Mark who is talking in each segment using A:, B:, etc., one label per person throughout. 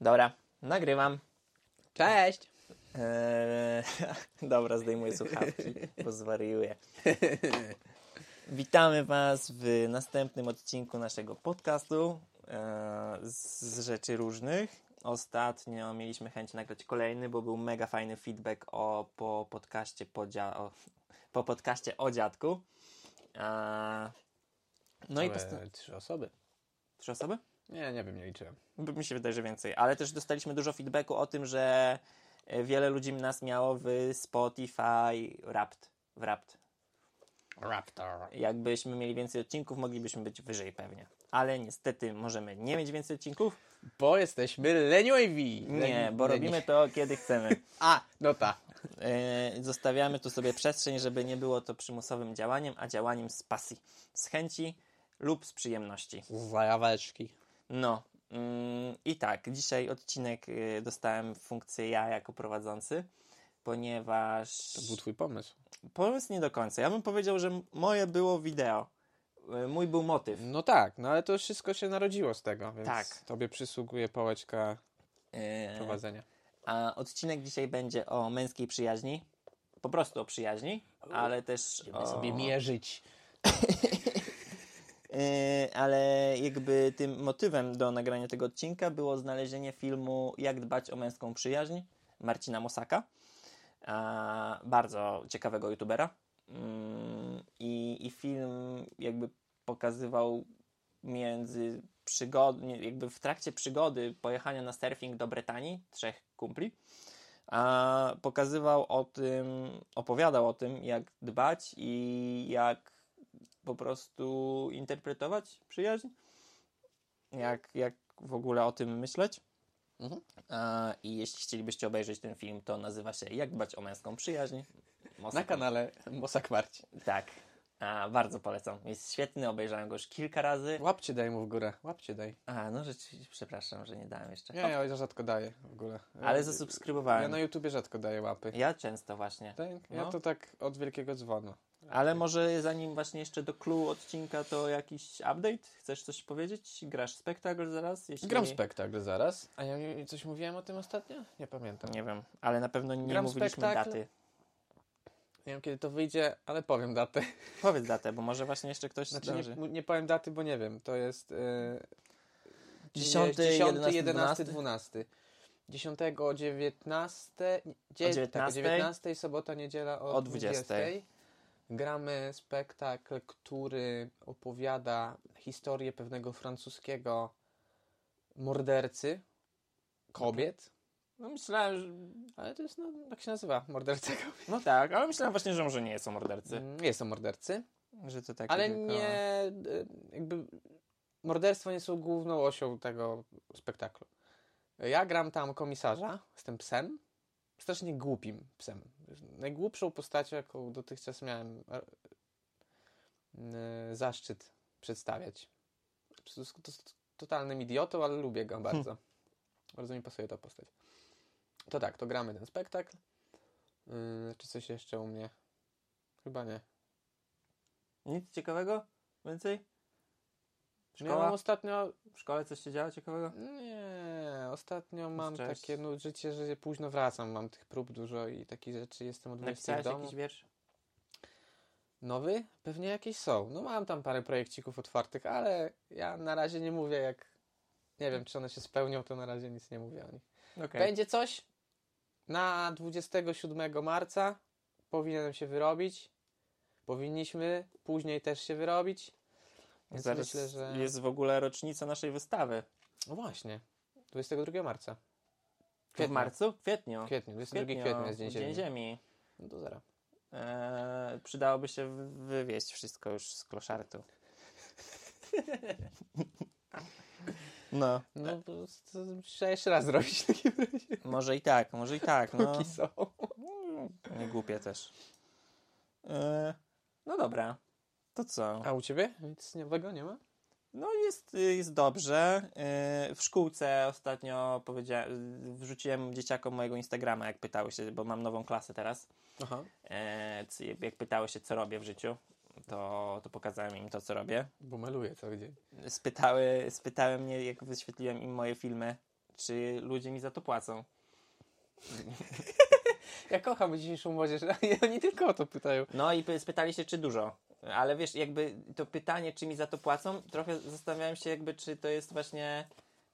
A: Dobra, nagrywam.
B: Cześć!
A: Eee, dobra, zdejmuję słuchawki, bo zwariuję. Witamy Was w następnym odcinku naszego podcastu eee, z rzeczy różnych. Ostatnio mieliśmy chęć nagrać kolejny, bo był mega fajny feedback o, po, podcaście po, dzia- o, po podcaście o dziadku. Eee, no i posta-
B: trzy osoby.
A: trzy osoby?
B: Nie, nie wiem, nie liczyłem.
A: Mi się wydaje, że więcej. Ale też dostaliśmy dużo feedbacku o tym, że e, wiele ludzi nas miało w Spotify Wrapped. Wrapped.
B: Raptor.
A: Jakbyśmy mieli więcej odcinków, moglibyśmy być wyżej pewnie. Ale niestety możemy nie mieć więcej odcinków.
B: Bo jesteśmy leniwi.
A: Nie, bo robimy to kiedy chcemy.
B: A, no ta.
A: E, Zostawiamy tu sobie przestrzeń, żeby nie było to przymusowym działaniem, a działaniem z pasji, z chęci lub z przyjemności.
B: Zajaweczki.
A: No mm, i tak, dzisiaj odcinek y, dostałem funkcję ja jako prowadzący, ponieważ
B: To był twój pomysł.
A: pomysł nie do końca. Ja bym powiedział, że moje było wideo. Y, Mój był motyw.
B: No tak, no ale to wszystko się narodziło z tego, więc
A: Tak.
B: tobie przysługuje pałeczka
A: Y,
B: prowadzenia.
A: A odcinek dzisiaj będzie o męskiej przyjaźni. Po prostu o przyjaźni, ale też o...
B: sobie mierzyć.
A: Yy, ale jakby tym motywem do nagrania tego odcinka było znalezienie filmu Jak dbać o męską przyjaźń Marcina Mosaka. Bardzo ciekawego youtubera. Mm, I, I film jakby pokazywał między przygod, jakby w trakcie przygody pojechania na surfing do Brytanii trzech kumpli. A pokazywał o tym, opowiadał o tym, jak dbać i jak po prostu interpretować przyjaźń, jak, jak w ogóle o tym myśleć.
B: Mhm.
A: A, I jeśli chcielibyście obejrzeć ten film, to nazywa się Jak dbać o męską przyjaźń.
B: Na
A: Mosak-
B: kanale Mosak Marcin.
A: Tak. A, bardzo polecam. Jest świetny, obejrzałem go już kilka razy.
B: Łapcie daj mu w górę, łapcie daj.
A: A, no rzeczywiście, przepraszam, że nie dałem jeszcze.
B: Nie, ja rzadko daję w ogóle.
A: Ale
B: Ja-
A: zasubskrybowałem.
B: Ja na YouTubie rzadko daję łapy.
A: Ja często właśnie.
B: Tak? Ja
A: No.
B: to tak od wielkiego dzwonu.
A: Ale może zanim właśnie jeszcze do clue odcinka, to jakiś update? Chcesz coś powiedzieć? Grasz spektakl zaraz? Jeśli...
B: Gram spektakl zaraz. A ja coś mówiłem o tym ostatnio? Nie pamiętam.
A: Nie wiem, ale na pewno nie
B: Gram
A: mówiliśmy
B: spektakl.
A: daty.
B: Nie wiem kiedy to wyjdzie, ale powiem datę.
A: Powiedz datę, bo może właśnie jeszcze ktoś
B: Znaczy
A: zdąży.
B: nie, nie powiem daty, bo nie wiem. To jest yy,
A: 10,
B: 11,
A: 11,
B: 11, 12. 10, 19, dzie,
A: O 19?
B: Tak, o 19, sobota, niedziela o,
A: O 20.
B: 20. Gramy spektakl, który opowiada historię pewnego francuskiego mordercy kobiet.
A: No myślałem, że...
B: Ale to jest, no, tak się nazywa, morderca kobiet.
A: No tak, ale myślałem właśnie, że może nie są mordercy.
B: Mm, Jest to mordercy.
A: Że to takie
B: Ale
A: tylko...
B: nie, jakby morderstwa nie są główną osią tego spektaklu. Ja gram tam komisarza z tym psem, strasznie głupim psem. Najgłupszą postacią, jaką dotychczas miałem e, y, zaszczyt przedstawiać. To jest, to jest totalnym idiotą, ale lubię go bardzo. Bardzo mi pasuje ta postać. To tak, to gramy ten spektakl. Y, czy coś jeszcze u mnie? Chyba nie.
A: Nic ciekawego? Więcej? Szkoła?
B: ostatnio
A: W szkole coś się działo ciekawego?
B: Nie, ostatnio mam
A: Cześć.
B: takie no, życie, że późno wracam, mam tych prób dużo i takich rzeczy, jestem od 20 w
A: Napisałeś
B: domu.
A: jakiś wiersz?
B: Nowy? Pewnie jakieś są. No mam tam parę projekcików otwartych, ale ja na razie nie mówię jak... Nie wiem, czy one się spełnią, to na razie nic nie mówię o nich.
A: Okej.
B: Będzie coś na 27 marca, powinienem się wyrobić. Powinniśmy później też się wyrobić. Więc
A: Zaraz
B: myślę, że...
A: jest w ogóle rocznica naszej wystawy.
B: No właśnie, 22 marca.
A: W marcu? Kwietniu.
B: W kwietniu, 22 kwietnia jest Dzień Ziemi.
A: Dzień Ziemi.
B: No to zaraz.
A: Eee, przydałoby się wy- wywieźć wszystko już z kloszartu. No,
B: No, trzeba jeszcze raz zrobić w takim razie.
A: może i tak, może i tak. No,
B: Póki są.
A: nie głupie też. Eee, no dobra, to co?
B: A u ciebie? Nic nowego nie ma?
A: No jest, jest dobrze. Yy, W szkółce ostatnio powiedziałem, wrzuciłem dzieciakom mojego Instagrama, jak pytały się, bo mam nową klasę teraz.
B: Aha.
A: C- Jak pytały się, co robię w życiu, to, to pokazałem im to, co robię.
B: Bo maluję cały dzień.
A: Spytały, spytały mnie, jak wyświetliłem im moje filmy, czy ludzie mi za to płacą.
B: Ja kocham dzisiejszą młodzież, oni tylko o to pytają.
A: No i py- spytali się, czy dużo. Ale wiesz, jakby to pytanie, czy mi za to płacą, trochę zastanawiałem się, jakby, czy to jest właśnie.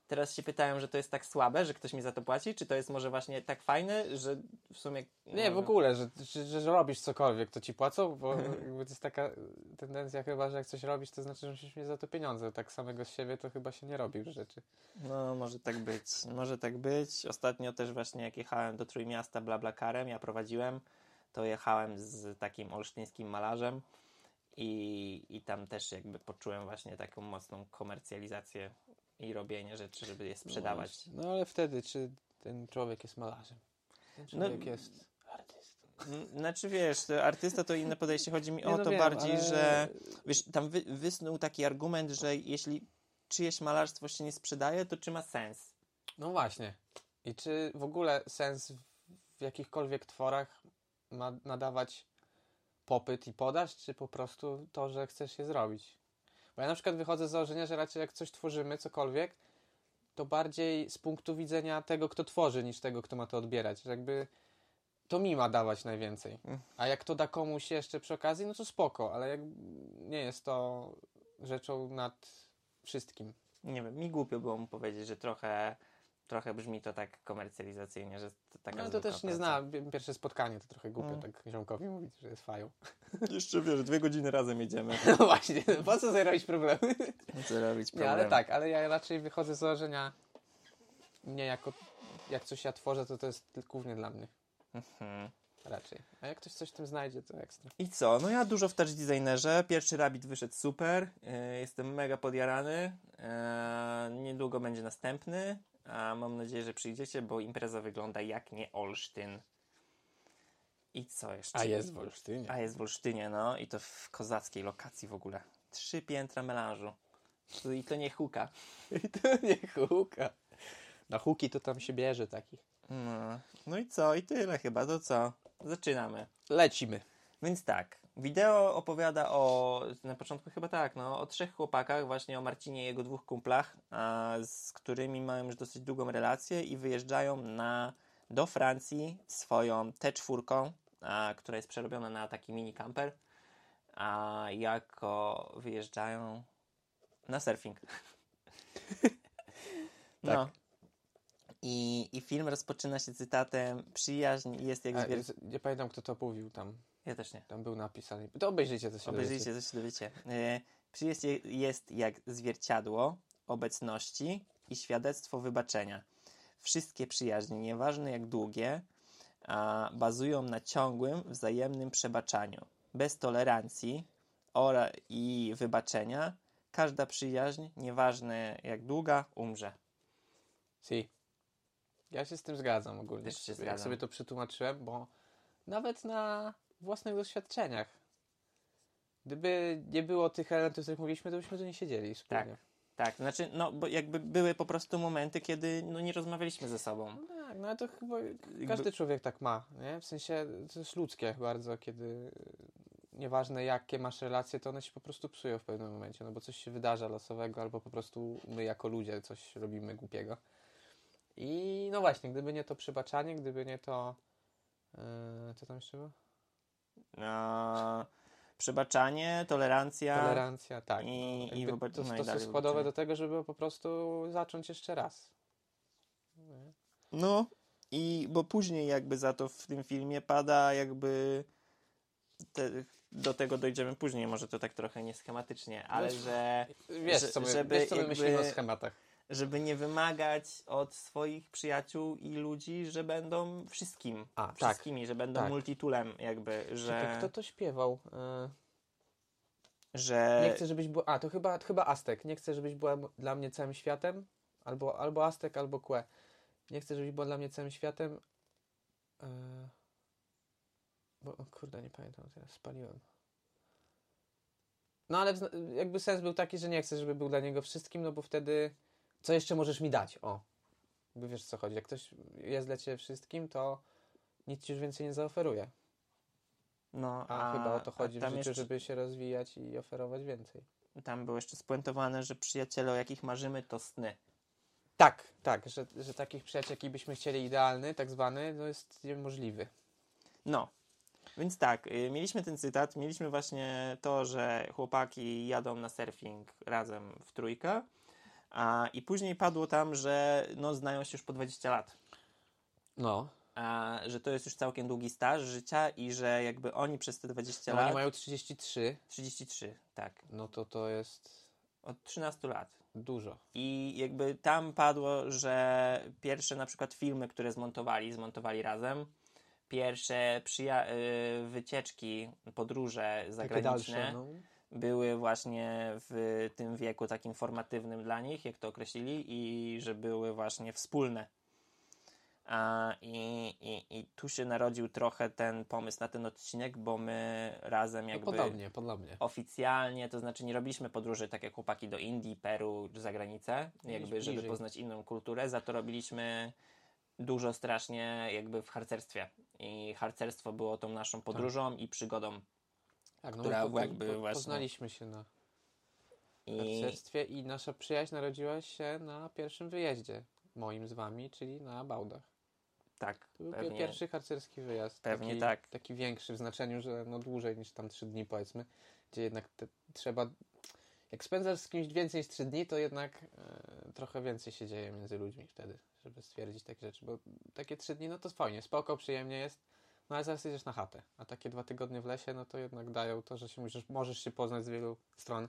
A: Teraz się pytają, że to jest tak słabe, że ktoś mi za to płaci, czy to jest może właśnie tak fajne, że w sumie.
B: Nie, w
A: może-
B: ogóle, że, że, że robisz cokolwiek, to ci płacą, bo jakby to jest taka tendencja chyba, że jak coś robisz, to znaczy, że musisz mieć za to pieniądze. Tak samego z siebie to chyba się nie robi już rzeczy.
A: No, może tak być. Może tak być. Ostatnio też właśnie jak jechałem do Trójmiasta Blablakarem, ja prowadziłem, to jechałem z takim olsztyńskim malarzem i, i tam też jakby poczułem właśnie taką mocną komercjalizację i robienie rzeczy, żeby je sprzedawać.
B: No, ale wtedy, czy ten człowiek jest malarzem? Ten
A: No,
B: człowiek jest artystą.
A: Znaczy wiesz, artysta to inne podejście. Chodzi mi o
B: no
A: to
B: wiem,
A: bardziej,
B: ale-
A: że wiesz, tam wy, wysnuł taki argument, że jeśli czyjeś malarstwo się nie sprzedaje, to czy ma sens?
B: No właśnie. I czy w ogóle sens w jakichkolwiek tworach ma nadawać popyt i podaż, czy po prostu to, że chcesz je zrobić? Bo ja na przykład wychodzę z założenia, że raczej jak coś tworzymy, cokolwiek, to bardziej z punktu widzenia tego, kto tworzy, niż tego, kto ma to odbierać. Że jakby to mi ma dawać najwięcej.
A: Mm.
B: A jak to da komuś jeszcze przy okazji, no to spoko, ale jak nie jest to rzeczą nad wszystkim.
A: Nie wiem, mi głupio było mu powiedzieć, że trochę, trochę brzmi to tak komercjalizacyjnie, że to taka
B: No to też nie
A: praca.
B: zna. Pierwsze spotkanie to trochę głupio
A: Mm.
B: tak ziomkowi mówić, że jest fają.
A: Jeszcze wiesz, dwie godziny razem jedziemy.
B: No właśnie, po co sobie robić problemy?
A: Co robić
B: Nie,
A: problem?
B: ale tak, ale ja raczej wychodzę z założenia nie jako jak coś ja tworzę, to to jest głównie dla mnie.
A: Mhm.
B: Raczej. A jak ktoś coś w tym znajdzie, to ekstra.
A: I co? No ja dużo w Touch Designerze. Pierwszy Rabbit wyszedł super. Yy, Jestem mega podjarany. Yy, Niedługo będzie następny. A mam nadzieję, że przyjdziecie, bo impreza wygląda jak nie Olsztyn. I co jeszcze?
B: A jest w Olsztynie.
A: A jest w Olsztynie, no. I to w kozackiej lokacji w ogóle. Trzy piętra melanżu. I to nie huka.
B: I to nie huka. Na huki to tam się bierze takich.
A: No. no i co? I tyle chyba. To co? Zaczynamy.
B: Lecimy.
A: Więc tak, wideo opowiada o, na początku chyba tak, no, o trzech chłopakach, właśnie o Marcinie i jego dwóch kumplach, a, z którymi mają już dosyć długą relację i wyjeżdżają na, do Francji swoją T4, a, która jest przerobiona na taki mini camper, a jako wyjeżdżają na surfing. No. I, I film rozpoczyna się cytatem Przyjaźń jest jak
B: A,
A: zwier...
B: z- nie pamiętam, kto to mówił tam.
A: Ja też nie.
B: Tam był napisany. To obejrzyjcie, co się
A: Obejrzyjcie, co się dowiecie. Przyjaźń je- jest jak zwierciadło obecności i świadectwo wybaczenia. Wszystkie przyjaźnie, nieważne jak długie, a, bazują na ciągłym, wzajemnym przebaczaniu. Bez tolerancji ora i wybaczenia każda przyjaźń, nieważne jak długa, umrze.
B: Si. Ja się z tym zgadzam ogólnie.
A: Też się
B: jak
A: zgadzam.
B: sobie to przetłumaczyłem, bo nawet na własnych doświadczeniach. Gdyby nie było tych elementów, o których mówiliśmy, to byśmy tu nie siedzieli wspólnie.
A: Tak, to znaczy, no, bo jakby były po prostu momenty, kiedy no, nie rozmawialiśmy ze sobą.
B: No tak, no ale to chyba każdy człowiek tak ma, nie? W sensie to jest ludzkie bardzo, kiedy nieważne jakie masz relacje, to one się po prostu psują w pewnym momencie, no bo coś się wydarza losowego, albo po prostu my jako ludzie coś robimy głupiego. I no właśnie, gdyby nie to przebaczanie, gdyby nie to... Yy, co tam jeszcze było?
A: Przebaczanie, tolerancja.
B: Tolerancja, tak.
A: I- i
B: to,
A: no i
B: to są składowe do tego, żeby po prostu zacząć jeszcze raz.
A: No, i bo później jakby za to w tym filmie pada jakby te, do tego dojdziemy później, może to tak trochę nieschematycznie, ale
B: No,
A: że
B: Wiesz,
A: Że-
B: co my,
A: żeby
B: wiesz, co my
A: jakby-
B: myślimy o schematach.
A: Żeby nie wymagać od swoich przyjaciół i ludzi, że będą wszystkim,
B: A, tak.
A: wszystkimi, że będą
B: Tak.
A: multitulem jakby,
B: Czekaj,
A: że,
B: kto to śpiewał? Yy,
A: że
B: Nie chcę, żebyś była. A, to chyba, to chyba Aztek. Nie chcę, żebyś była dla mnie całym światem. Albo, albo Aztek, albo Kłe. Nie chcę, żebyś była dla mnie całym światem. Yy... Bo, o kurde, nie pamiętam teraz. Spaliłem. No ale jakby sens był taki, że nie chcę, żeby był dla niego wszystkim, no bo wtedy. Co jeszcze możesz mi dać? O. Jakby wiesz co chodzi. Jak ktoś jest dla ciebie wszystkim, to nic ci już więcej nie zaoferuje.
A: no,
B: A, chyba o to
A: a
B: chodzi w życiu,
A: jeszcze,
B: żeby się rozwijać i oferować więcej.
A: tam było jeszcze spuentowane, że przyjaciele, o jakich marzymy, to sny.
B: Tak, tak, że, że takich przyjaciół, jaki byśmy chcieli idealny, tak zwany, no jest niemożliwy.
A: No. Więc tak, y, mieliśmy ten cytat, mieliśmy właśnie to, że chłopaki jadą na surfing razem w trójkę, a, i później padło tam, że no, znają się już po 20 lat.
B: No.
A: A, że to jest już całkiem długi staż życia i że jakby oni przez te 20
B: no
A: lat...
B: Oni mają 33,
A: 33, tak.
B: no to to jest
A: Od 13 lat.
B: dużo.
A: I jakby tam padło, że pierwsze na przykład filmy, które zmontowali, zmontowali razem. Pierwsze przyja- y, wycieczki, podróże zagraniczne
B: no.
A: Były właśnie w tym wieku takim formatywnym dla nich, jak to określili, i że były właśnie wspólne. A, i, i, I tu się narodził trochę ten pomysł na ten odcinek, bo my razem
B: no
A: jakby
B: podobnie, podobnie.
A: oficjalnie, to znaczy nie robiliśmy podróży tak jak chłopaki do Indii, Peru czy za granicę, jakby żeby
B: bliżej.
A: poznać inną kulturę, za to robiliśmy dużo strasznie jakby w harcerstwie i harcerstwo było tą naszą podróżą i przygodą
B: Tak, no
A: która
B: po,
A: jakby
B: po,
A: właśnie-
B: poznaliśmy się na
A: i
B: harcerstwie i nasza przyjaźń narodziła się na pierwszym wyjeździe moim z wami, czyli na Bałdach.
A: tak,
B: To był
A: pewnie,
B: pierwszy harcerski wyjazd.
A: Pewnie
B: taki,
A: tak.
B: Taki większy w znaczeniu, że no dłużej niż tam trzy dni powiedzmy, gdzie jednak te, trzeba... Jak spędzasz z kimś więcej niż trzy dni, to jednak e, trochę więcej się dzieje między ludźmi wtedy, żeby stwierdzić takie rzeczy, bo takie trzy dni, no to fajnie, spoko, przyjemnie jest, no ale zaraz jedziesz na chatę, a takie dwa tygodnie w lesie, no to jednak dają to, że się możesz, możesz się poznać z wielu stron.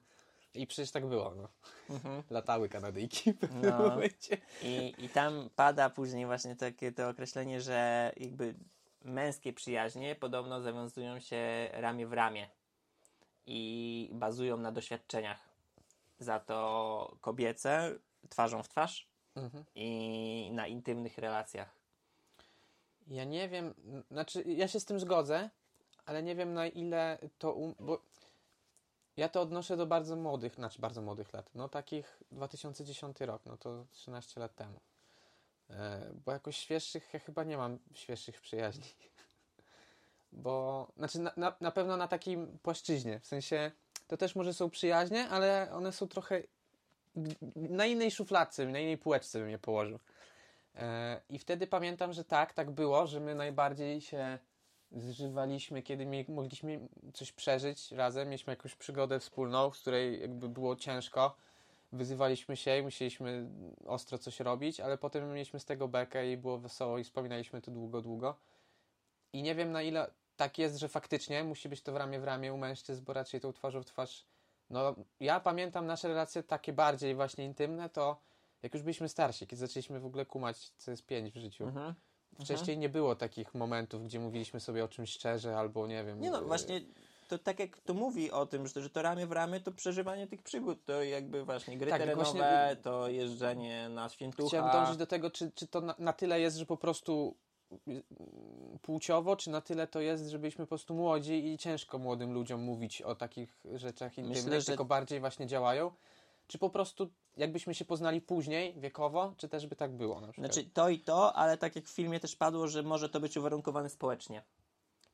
B: I przecież tak było, no.
A: Mhm.
B: Latały Kanadyjki w pewnym
A: No.
B: momencie.
A: I, I tam pada później właśnie takie to określenie, że jakby męskie przyjaźnie podobno zawiązują się ramię w ramię i bazują na doświadczeniach. Za to kobiece twarzą w twarz
B: Mhm.
A: i na intymnych relacjach.
B: Ja nie wiem, znaczy ja się z tym zgodzę, ale nie wiem na ile to, um, bo ja to odnoszę do bardzo młodych, znaczy bardzo młodych lat, no takich 2010 rok, no to 13 lat temu. E, bo jakoś świeższych, ja chyba nie mam świeższych przyjaźni. Bo, znaczy na, na, na pewno na takim płaszczyźnie, w sensie to też może są przyjaźnie, ale one są trochę na innej szufladce, na innej półeczce bym je położył. E, I wtedy pamiętam, że tak, tak było, że my najbardziej się zżywaliśmy, kiedy mogliśmy coś przeżyć razem, mieliśmy jakąś przygodę wspólną, w której jakby było ciężko, wyzywaliśmy się i musieliśmy ostro coś robić, ale potem mieliśmy z tego bekę i było wesoło i wspominaliśmy to długo, długo. I nie wiem na ile tak jest, że faktycznie musi być to w ramię w ramię u mężczyzn, bo raczej tą twarzą w twarz. No, ja pamiętam nasze relacje takie bardziej właśnie intymne, to jak już byliśmy starsi, kiedy zaczęliśmy w ogóle kumać, co jest pięć w życiu.
A: Mhm.
B: Wcześniej nie było takich momentów, gdzie mówiliśmy sobie o czymś szczerze, albo nie wiem.
A: Nie no,
B: y,
A: właśnie to tak jak to mówi o tym, że, że to ramię w ramię to przeżywanie tych przygód, to jakby właśnie gry
B: Tak,
A: terenowe,
B: właśnie-
A: to jeżdżenie na świętucha.
B: Chciałem dążyć do tego, czy, czy to na, na tyle jest, że po prostu y, płciowo, czy na tyle to jest, że byliśmy po prostu młodzi i ciężko młodym ludziom mówić o takich rzeczach intymnych,
A: Myślę, że-
B: tylko bardziej właśnie działają. Czy po prostu jakbyśmy się poznali później, wiekowo, czy też by tak było na przykład?
A: Znaczy to i to, ale tak jak w filmie też padło, że może to być uwarunkowane społecznie.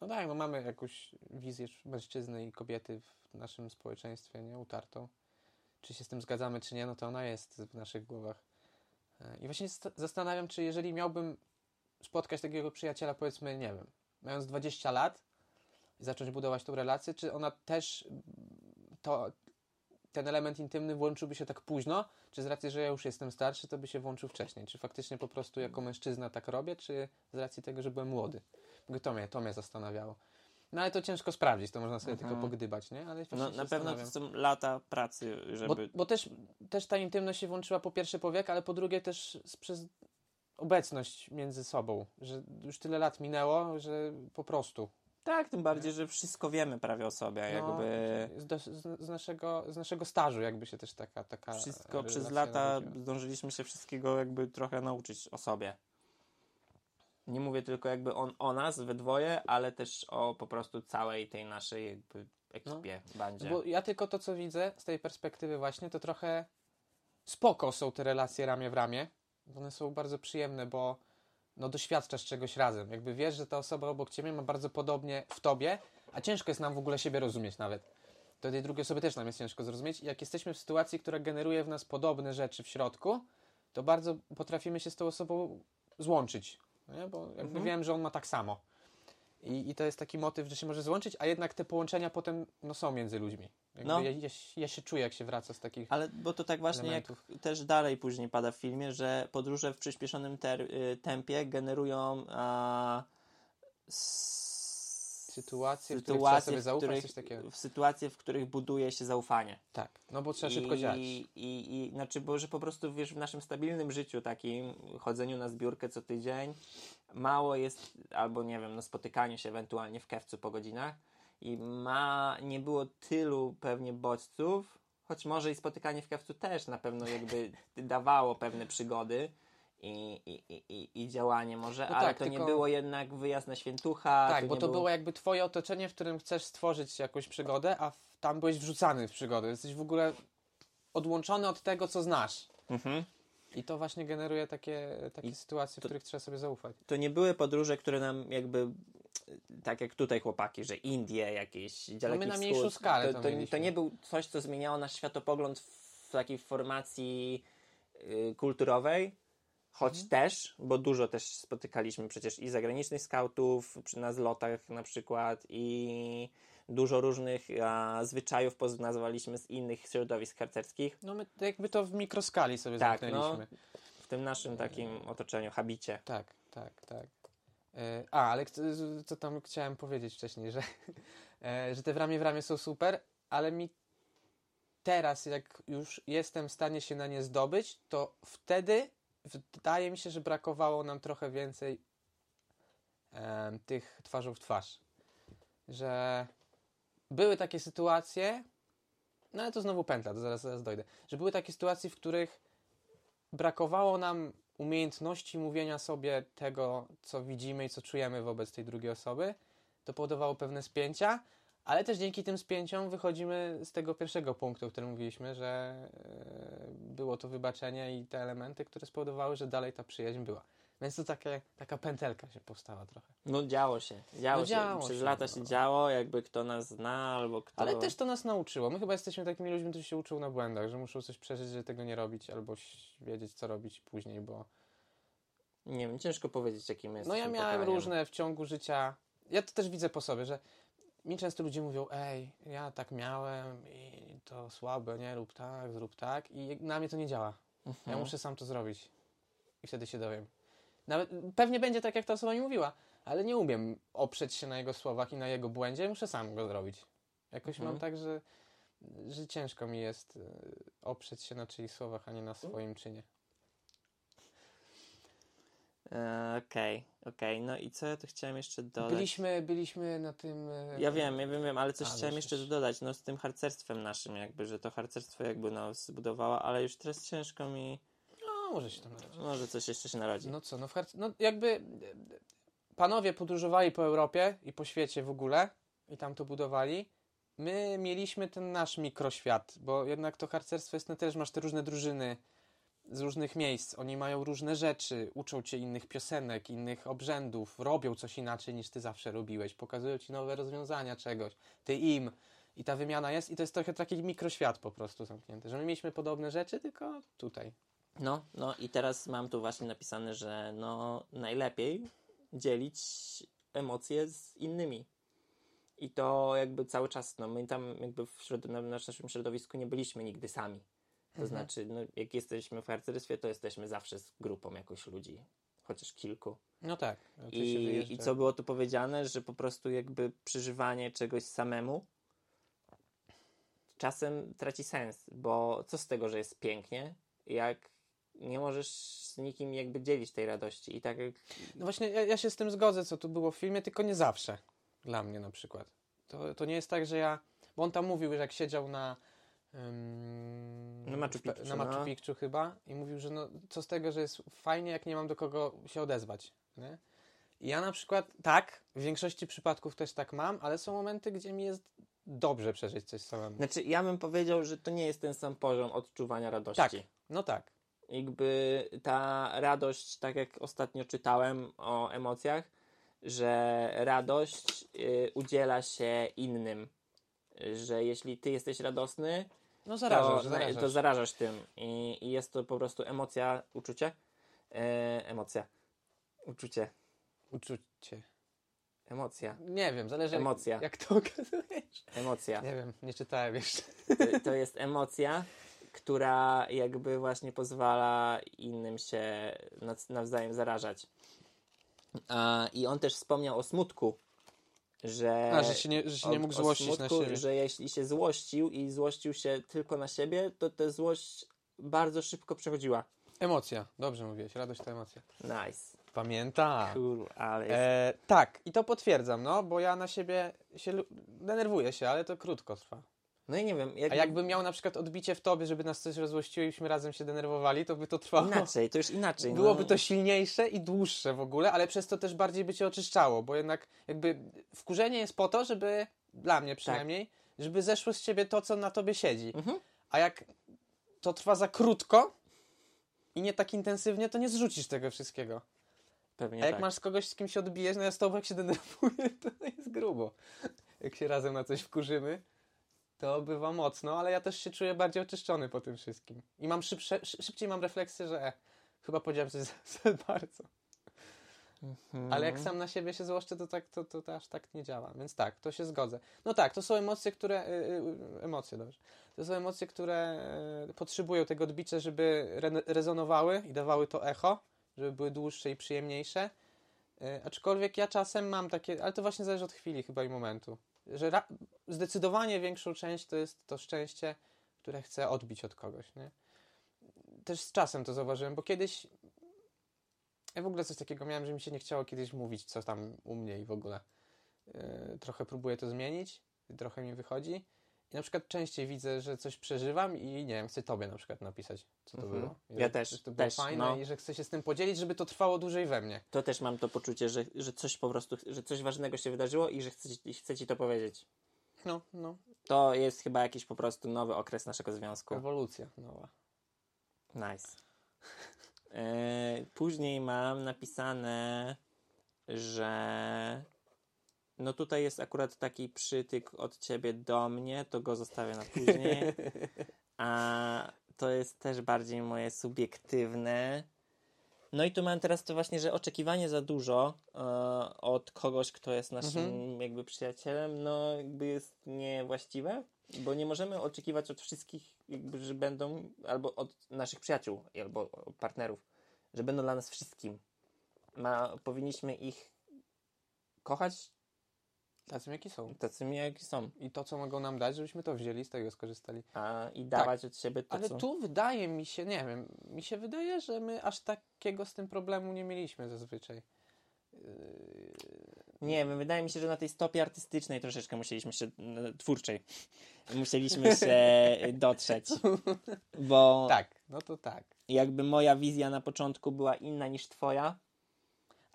B: No tak, no mamy jakąś wizję mężczyzny i kobiety w naszym społeczeństwie, nie? Utartą. Czy się z tym zgadzamy, czy nie, no to ona jest w naszych głowach. E, I właśnie st- zastanawiam, czy jeżeli miałbym spotkać takiego przyjaciela, powiedzmy, nie wiem, mając 20 lat i zacząć budować tą relację, czy ona też to, ten element intymny włączyłby się tak późno, czy z racji, że ja już jestem starszy, to by się włączył wcześniej? Czy faktycznie po prostu jako mężczyzna tak robię, czy z racji tego, że byłem młody? Bo To mnie, to mnie zastanawiało. No ale to ciężko sprawdzić, to można sobie
A: Mhm.
B: tylko pogdybać, nie? Ale
A: No, na pewno to są lata pracy,
B: Bo,
A: żeby...
B: bo też, też ta intymność się włączyła po pierwsze po wiek, ale po drugie też przez obecność między sobą, że już tyle lat minęło, że po prostu.
A: Tak, tym bardziej, że wszystko wiemy prawie o sobie,
B: No,
A: jakby...
B: z, do- z, z, naszego, z naszego stażu jakby się też taka, taka
A: Wszystko przez lata
B: narodziła.
A: zdążyliśmy się wszystkiego jakby trochę nauczyć o sobie. Nie mówię tylko jakby on, o nas we dwoje, ale też o po prostu całej tej naszej jakby ekipie, bandzie.
B: Bo ja tylko to, co widzę z tej perspektywy właśnie, to trochę spoko są te relacje ramię w ramię. One są bardzo przyjemne, bo no, doświadczasz czegoś razem. Jakby wiesz, że ta osoba obok ciebie ma bardzo podobnie w tobie, a ciężko jest nam w ogóle siebie rozumieć nawet. To tej drugiej osoby też nam jest ciężko zrozumieć. I jak jesteśmy w sytuacji, która generuje w nas podobne rzeczy w środku, to bardzo potrafimy się z tą osobą złączyć. Nie? Bo jakby
A: Mhm.
B: wiem, że on ma tak samo. I, I to jest taki motyw, że się może złączyć, a jednak te połączenia potem no, są między ludźmi. Jakby
A: No.
B: ja, ja, ja się czuję, jak się wraca z takich.
A: Ale bo to tak właśnie
B: elementów.
A: jak też dalej później pada w filmie, że podróże w przyspieszonym y, tempie generują a,
B: Sytuacje, w których trzeba sobie
A: w których-
B: coś takiego.
A: w sytuacje, w których buduje się zaufanie.
B: Tak, no bo trzeba szybko
A: I,
B: działać.
A: I, i znaczy, bo że po prostu wiesz, w naszym stabilnym życiu takim, chodzeniu na zbiórkę co tydzień, mało jest, albo nie wiem, no spotykaniu się ewentualnie w kewcu po godzinach i ma, nie było tylu pewnie bodźców, choć może i spotykanie w kewcu też na pewno jakby dawało pewne przygody. I, i, i, i, działanie może,
B: No
A: ale
B: tak,
A: to nie
B: tylko-
A: było jednak wyjazd na świętucha.
B: Tak, bo
A: nie
B: to było jakby twoje otoczenie, w którym chcesz stworzyć jakąś przygodę, a w, tam byłeś wrzucany w przygodę. Jesteś w ogóle odłączony od tego, co znasz.
A: Mhm.
B: I to właśnie generuje takie, takie
A: I
B: sytuacje, w
A: to-
B: których trzeba sobie zaufać.
A: to nie były podróże, które nam jakby tak jak tutaj chłopaki, że Indie jakieś, daleki
B: No na
A: wschód,
B: mniejszą skalę
A: to,
B: to
A: to, nie był coś, co zmieniało nasz światopogląd w takiej formacji y, kulturowej, choć
B: Mhm.
A: też, bo dużo też spotykaliśmy przecież i zagranicznych skautów przy na zlotach na przykład i dużo różnych a, zwyczajów poznawaliśmy z innych środowisk harcerskich
B: No my jakby to w mikroskali sobie
A: Tak,
B: zamknęliśmy.
A: w tym naszym takim otoczeniu, habicie.
B: Tak, tak, tak. E, A, ale co tam chciałem powiedzieć wcześniej, że, e, że te w ramię w ramię są super, ale mi teraz, jak już jestem w stanie się na nie zdobyć, to wtedy wydaje mi się, że brakowało nam trochę więcej em, tych twarzą w twarz. Że były takie sytuacje, no ale to znowu pętla, to zaraz, zaraz dojdę, że były takie sytuacje, w których brakowało nam umiejętności mówienia sobie tego, co widzimy i co czujemy wobec tej drugiej osoby. To powodowało pewne spięcia, ale też dzięki tym spięciom wychodzimy z tego pierwszego punktu, o którym mówiliśmy, że e, było to wybaczenie i te elementy, które spowodowały, że dalej ta przyjaźń była. Więc to takie, taka pętelka się powstała trochę.
A: No działo się, działo
B: No
A: się.
B: działo
A: Przez
B: się,
A: lata
B: no.
A: się działo, jakby kto nas zna, albo kto...
B: Ale też to nas nauczyło. My chyba jesteśmy takimi ludźmi, którzy się uczą na błędach, że muszą coś przeżyć, żeby tego nie robić, albo wiedzieć, co robić później, bo
A: Nie wiem, ciężko powiedzieć, jakim jest.
B: No ja miałem różne w ciągu życia. Ja to też widzę po sobie, że mi często ludzie mówią, ej, ja tak miałem i to słabe, nie, rób tak, zrób tak i na mnie to nie działa. Ja muszę sam to zrobić i wtedy się dowiem. Nawet, pewnie będzie tak, jak ta osoba mi mówiła, ale nie umiem oprzeć się na jego słowach i na jego błędzie, muszę sam go zrobić. Jakoś
A: Mhm.
B: mam tak, że, że ciężko mi jest y, oprzeć się na czyichś słowach, a nie na swoim czynie.
A: E, Okej, okej. No i co ja tu chciałem jeszcze dodać?
B: Byliśmy, byliśmy na tym... y,
A: Ja wiem, ja wiem, wiem, ale coś
B: A,
A: chciałem jeszcze dodać, no z tym harcerstwem naszym jakby, że to harcerstwo jakby nas zbudowało, ale już teraz ciężko mi,
B: No, może się tam narodzi.
A: może coś jeszcze się narodzi.
B: No co, no w Herc- no jakby e, panowie podróżowali po Europie i po świecie w ogóle i tam to budowali. My mieliśmy ten nasz mikroświat, bo jednak to harcerstwo jest na tyle, że masz te różne drużyny z różnych miejsc. Oni mają różne rzeczy, uczą cię innych piosenek, innych obrzędów, robią coś inaczej niż ty zawsze robiłeś, pokazują ci nowe rozwiązania czegoś, ty im. I ta wymiana jest i to jest trochę taki mikroświat po prostu zamknięty, że my mieliśmy podobne rzeczy, tylko tutaj.
A: No, no i teraz mam tu właśnie napisane, że no najlepiej dzielić emocje z innymi. I to jakby cały czas, no my tam jakby w, środ- naszym środowisku nie byliśmy nigdy sami. To
B: Mhm.
A: znaczy, no, jak jesteśmy w harcerstwie, to jesteśmy zawsze z grupą jakoś ludzi, chociaż kilku.
B: No tak.
A: I. I co było tu powiedziane, że po prostu jakby przeżywanie czegoś samemu czasem traci sens, bo co z tego, że jest pięknie, jak nie możesz z nikim jakby dzielić tej radości i tak jak
B: No właśnie, ja, ja się z tym zgodzę, co tu było w filmie, tylko nie zawsze. Dla mnie na przykład. To, to nie jest tak, że ja. Bo on tam mówił, że jak siedział na. ym,
A: Na Machu Picchu,
B: Na Machu
A: no.
B: Picchu chyba. I mówił, że no, co z tego, że jest fajnie, jak nie mam do kogo się odezwać. Nie? I ja na przykład tak, w większości przypadków też tak mam, ale są momenty, gdzie mi jest dobrze przeżyć coś samemu.
A: Znaczy, ja bym powiedział, że to nie jest ten sam poziom odczuwania radości.
B: Tak. No tak.
A: Jakby ta radość, tak jak ostatnio czytałem o emocjach, że radość y, udziela się innym. Że jeśli ty jesteś radosny,
B: No zarażasz,
A: to,
B: zarażasz.
A: to zarażasz tym I, i jest to po prostu emocja, uczucie, e, emocja, uczucie,
B: Uczucie.
A: emocja,
B: Nie wiem, zależy
A: Emocja.
B: jak to okazujesz.
A: emocja.
B: Nie wiem, nie czytałem jeszcze.
A: To, to jest emocja, która jakby właśnie pozwala innym się nawzajem zarażać. I on też wspomniał o smutku, że,
B: A, że się nie, że się nie mógł złościć na
A: smutku,
B: siebie.
A: że jeśli się złościł i złościł się tylko na siebie, to ta złość bardzo szybko przechodziła.
B: Emocja, dobrze mówiłeś, radość to emocja.
A: Nice.
B: Pamiętam.
A: Cool, ale.
B: E, tak, i to potwierdzam, no, bo ja na siebie się denerwuję się, ale to krótko trwa.
A: No i nie wiem, jak
B: A jakbym miał na przykład odbicie w tobie, żeby nas coś rozłościło i byśmy razem się denerwowali, to by to trwało.
A: inaczej, to już inaczej.
B: Byłoby
A: no.
B: to silniejsze i dłuższe w ogóle, ale przez to też bardziej by cię oczyszczało, bo jednak jakby wkurzenie jest po to, żeby, dla mnie przynajmniej, żeby zeszło z ciebie to, co na tobie siedzi.
A: Mhm.
B: A jak to trwa za krótko i nie tak intensywnie, to nie zrzucisz tego wszystkiego.
A: Pewnie
B: A jak
A: tak.
B: masz z kogoś, z kim się odbijesz, no ja z tobą jak się denerwuję, to jest grubo. Jak się razem na coś wkurzymy, to bywa mocno, ale ja też się czuję bardziej oczyszczony po tym wszystkim. I mam szybsze, szy- szybciej mam refleksję, że e, chyba powiedziałem coś za, za bardzo.
A: Mhm.
B: Ale jak sam na siebie się złoszczę, to, tak, to, to, to aż tak nie działa. Więc tak, to się zgodzę. No tak, to są emocje, które... Y, y, emocje, dobrze. To są emocje, które y, potrzebują tego odbicia, żeby re, rezonowały i dawały to echo, żeby były dłuższe i przyjemniejsze. Aczkolwiek ja czasem mam takie... Ale to właśnie zależy od chwili chyba i momentu. Że ra, zdecydowanie większą część to jest to szczęście, które chcę odbić od kogoś, nie? Też z czasem to zauważyłem, bo kiedyś ja w ogóle coś takiego miałem, że mi się nie chciało kiedyś mówić, co tam u mnie i w ogóle. Yy, trochę próbuję to zmienić, trochę mi wychodzi. I na przykład częściej widzę, że coś przeżywam i nie wiem, chcę tobie na przykład napisać, co to
A: Mhm.
B: było. I
A: Ja
B: że,
A: też,
B: Że to było
A: też,
B: fajne
A: no.
B: i że chcę się z tym podzielić, żeby to trwało dłużej we mnie.
A: To też mam to poczucie, że, że coś po prostu, że coś ważnego się wydarzyło i że chcę, ci- chcę ci to powiedzieć.
B: No, no.
A: To jest chyba jakiś po prostu nowy okres naszego związku.
B: Ewolucja nowa.
A: Nice. E, później mam napisane, że no tutaj jest akurat taki przytyk od ciebie do mnie, to go zostawię na później. A to jest też bardziej moje subiektywne. No i tu mam teraz to właśnie, że oczekiwanie za dużo e, od kogoś, kto jest naszym
B: Mhm.
A: jakby przyjacielem, no jakby jest niewłaściwe, bo nie możemy oczekiwać od wszystkich, jakby, że będą, albo od naszych przyjaciół, albo partnerów, że będą dla nas wszystkim. Ma, powinniśmy ich kochać
B: Tacy jaki są.
A: tacymi, jaki są,
B: I to, co mogą nam dać, żebyśmy to wzięli, z tego skorzystali.
A: a i dawać od siebie to,
B: Tak. Ale
A: co...
B: tu wydaje mi się, nie wiem, mi się wydaje, że my aż takiego z tym problemu nie mieliśmy zazwyczaj. Yy,
A: Nie wiem, wydaje mi się, że na tej stopie artystycznej troszeczkę musieliśmy się, n- twórczej, musieliśmy się dotrzeć, bo
B: Tak, no to tak.
A: jakby moja wizja na początku była inna niż twoja.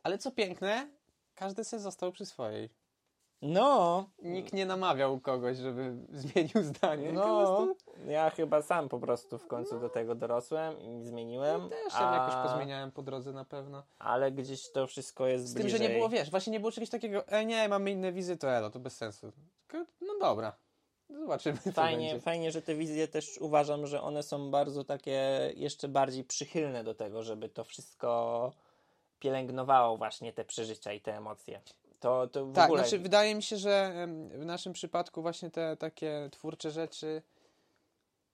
B: Ale co piękne, każdy se został przy swojej.
A: No,
B: Nikt nie namawiał kogoś, żeby zmienił zdanie.
A: no, ja chyba sam po prostu w końcu do tego dorosłem i zmieniłem,
B: Też się
A: a-
B: jakoś pozmieniałem po drodze na pewno.
A: ale gdzieś to wszystko jest
B: Z tym,
A: bliżej.
B: że nie było, wiesz, właśnie nie było czegoś takiego, e nie, mamy inne wizy, to elo, to bez sensu. Tylko, no dobra, zobaczymy
A: Fajnie, fajnie, że te wizje też uważam, że one są bardzo takie jeszcze bardziej przychylne do tego, żeby to wszystko pielęgnowało właśnie te przeżycia i te emocje. To, to
B: Tak,
A: ogóle...
B: znaczy wydaje mi się, że w naszym przypadku właśnie te takie twórcze rzeczy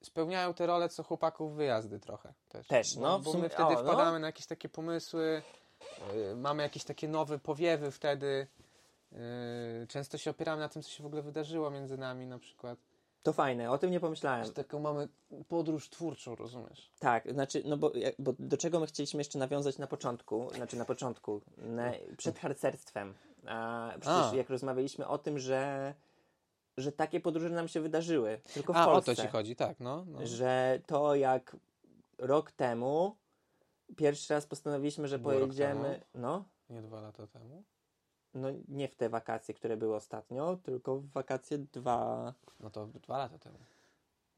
B: spełniają te role, co chłopaków wyjazdy trochę też.
A: Też,
B: bo,
A: no,
B: Bo
A: sumie-
B: my wtedy
A: o, no.
B: wpadamy na jakieś takie pomysły, y, mamy jakieś takie nowe powiewy wtedy. y, często się opieramy na tym, co się w ogóle wydarzyło między nami na przykład.
A: To fajne, o tym nie pomyślałem.
B: Że taką mamy podróż twórczą, rozumiesz?
A: Tak, znaczy, no bo, bo do czego my chcieliśmy jeszcze nawiązać na początku, znaczy na początku, na, przed harcerstwem. A przecież
B: A.
A: jak rozmawialiśmy o tym, że, że takie podróże nam się wydarzyły, tylko w
B: A, o
A: Polsce.
B: to ci chodzi, tak, no. no.
A: Że to jak rok temu pierwszy raz postanowiliśmy, że
B: Było
A: pojedziemy, no,
B: Nie dwa lata temu.
A: no nie w te wakacje, które były ostatnio, tylko w wakacje dwa...
B: No to dwa lata temu.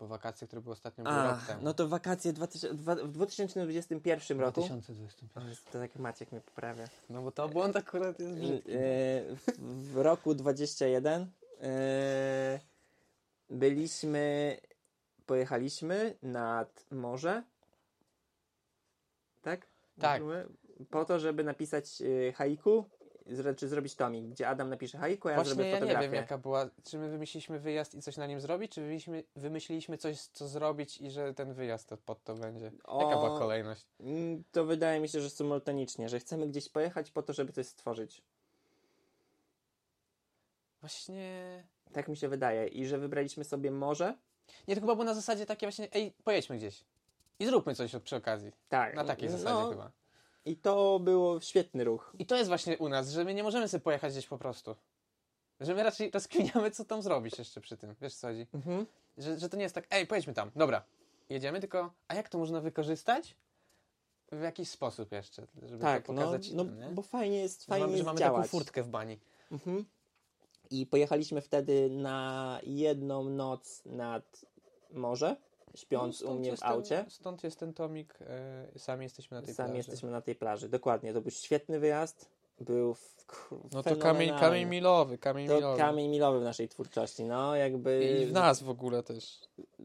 B: Bo wakacje, które były ostatnio,
A: A,
B: rok temu.
A: no to wakacje 2000, dwa- w 2021 roku.
B: 2021.
A: To tak Maciek mnie poprawia.
B: No bo to błąd akurat jest brzydki.
A: E, w, w roku 21 e, byliśmy pojechaliśmy nad morze. Tak?
B: Tak.
A: Po to, żeby napisać y, haiku, czy zrobić tomik, gdzie Adam napisze haiku, a ja
B: Właśnie
A: zrobię
B: ja nie
A: fotografię.
B: wiem, jaka była. Czy my wymyśliliśmy wyjazd i coś na nim zrobić, czy wymyśliliśmy, wymyśliliśmy coś, co zrobić i że ten wyjazd to pod to będzie?
A: O,
B: Jaka była kolejność?
A: Mm, To wydaje mi się, że symultanicznie, że chcemy gdzieś pojechać po to, żeby coś stworzyć.
B: Właśnie.
A: Tak mi się wydaje. I że wybraliśmy sobie morze.
B: Nie, to chyba było na zasadzie takie właśnie, ej, pojedźmy gdzieś. I zróbmy coś przy okazji.
A: Tak.
B: Na takiej
A: no,
B: zasadzie chyba.
A: I to było świetny ruch.
B: I to jest właśnie u nas, że my nie możemy sobie pojechać gdzieś po prostu. Że my raczej rozkminiamy, co tam zrobić jeszcze przy tym. Wiesz co chodzi?
A: Mhm.
B: Że, że to nie jest tak, ej, pojedźmy tam, dobra, jedziemy, tylko a jak to można wykorzystać? W jakiś sposób jeszcze, żeby
A: Tak,
B: to
A: no,
B: pokazać
A: no
B: nie?
A: bo fajnie jest,
B: Że
A: fajnie
B: mamy, że
A: jest
B: mamy
A: działać.
B: taką furtkę w bani.
A: Mhm. I pojechaliśmy wtedy na jedną noc nad morze, śpiąc
B: No,
A: u mnie w aucie.
B: Ten, stąd jest ten tomik, e, sami jesteśmy na tej
A: Sami
B: plaży.
A: jesteśmy na tej plaży. Dokładnie, to był świetny wyjazd. Był w,
B: No to kamień, kamień milowy, kamień
A: To
B: milowy.
A: kamień milowy w naszej twórczości, no jakby...
B: I w nas w ogóle też.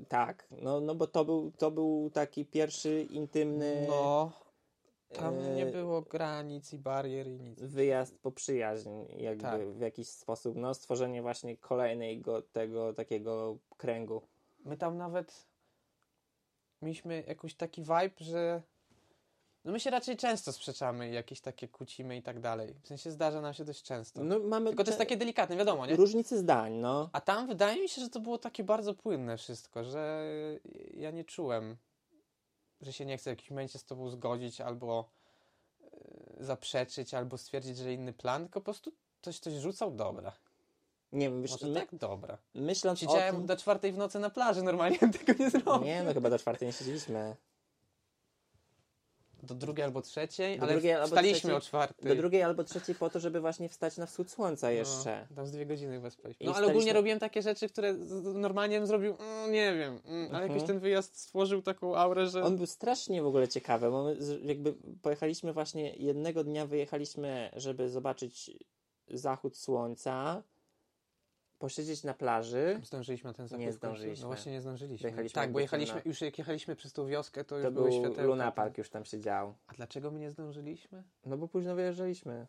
A: Tak, no, no bo to był, to był taki pierwszy intymny
B: No, tam
A: e,
B: nie było granic i barier i nic.
A: wyjazd po przyjaźń, jakby
B: Tak.
A: w jakiś sposób, no stworzenie właśnie kolejnego tego takiego kręgu.
B: My tam nawet mieliśmy jakiś taki vibe, że no my się raczej często sprzeczamy jakieś takie kłócimy i tak dalej. W sensie zdarza nam się dość często.
A: No mamy
B: Tylko to jest takie delikatne, wiadomo, nie?
A: różnice zdań, no.
B: A tam wydaje mi się, że to było takie bardzo płynne wszystko, że ja nie czułem, że się nie chcę w jakimś momencie z tobą zgodzić albo e, zaprzeczyć, albo stwierdzić, że inny plan, tylko po prostu ktoś coś rzucał, dobra.
A: Nie wiem, wiesz,
B: Może
A: my,
B: tak, dobra.
A: myśląc
B: Siedziałem
A: tym...
B: do czwartej w nocy na plaży, normalnie bym tego nie zrobił.
A: Nie, no chyba do czwartej nie siedzieliśmy.
B: Do drugiej albo trzeciej,
A: Do
B: ale
A: drugiej
B: wstaliśmy
A: trzeciej.
B: o czwartej.
A: Do drugiej albo trzeciej po to, żeby właśnie wstać na wschód słońca jeszcze.
B: No, tam z dwie godziny chyba spaliśmy. No ale ogólnie robiłem takie rzeczy, które normalnie bym zrobił, mm, nie wiem, mm, ale
A: Mhm.
B: jakoś ten wyjazd stworzył taką aurę, że...
A: On był strasznie w ogóle ciekawy, bo my jakby pojechaliśmy właśnie, jednego dnia wyjechaliśmy, żeby zobaczyć zachód słońca, posiedzieć na plaży.
B: Zdążyliśmy na ten zachód.
A: Nie
B: końcu?
A: zdążyliśmy.
B: No właśnie nie zdążyliśmy.
A: Dojechaliśmy
B: tak, bo jechaliśmy,
A: Tuna.
B: już jak jechaliśmy przez tą wioskę, to już
A: To
B: były
A: był
B: światełka.
A: Luna Park już tam się dział.
B: A dlaczego my nie zdążyliśmy?
A: No bo późno wyjeżdżaliśmy.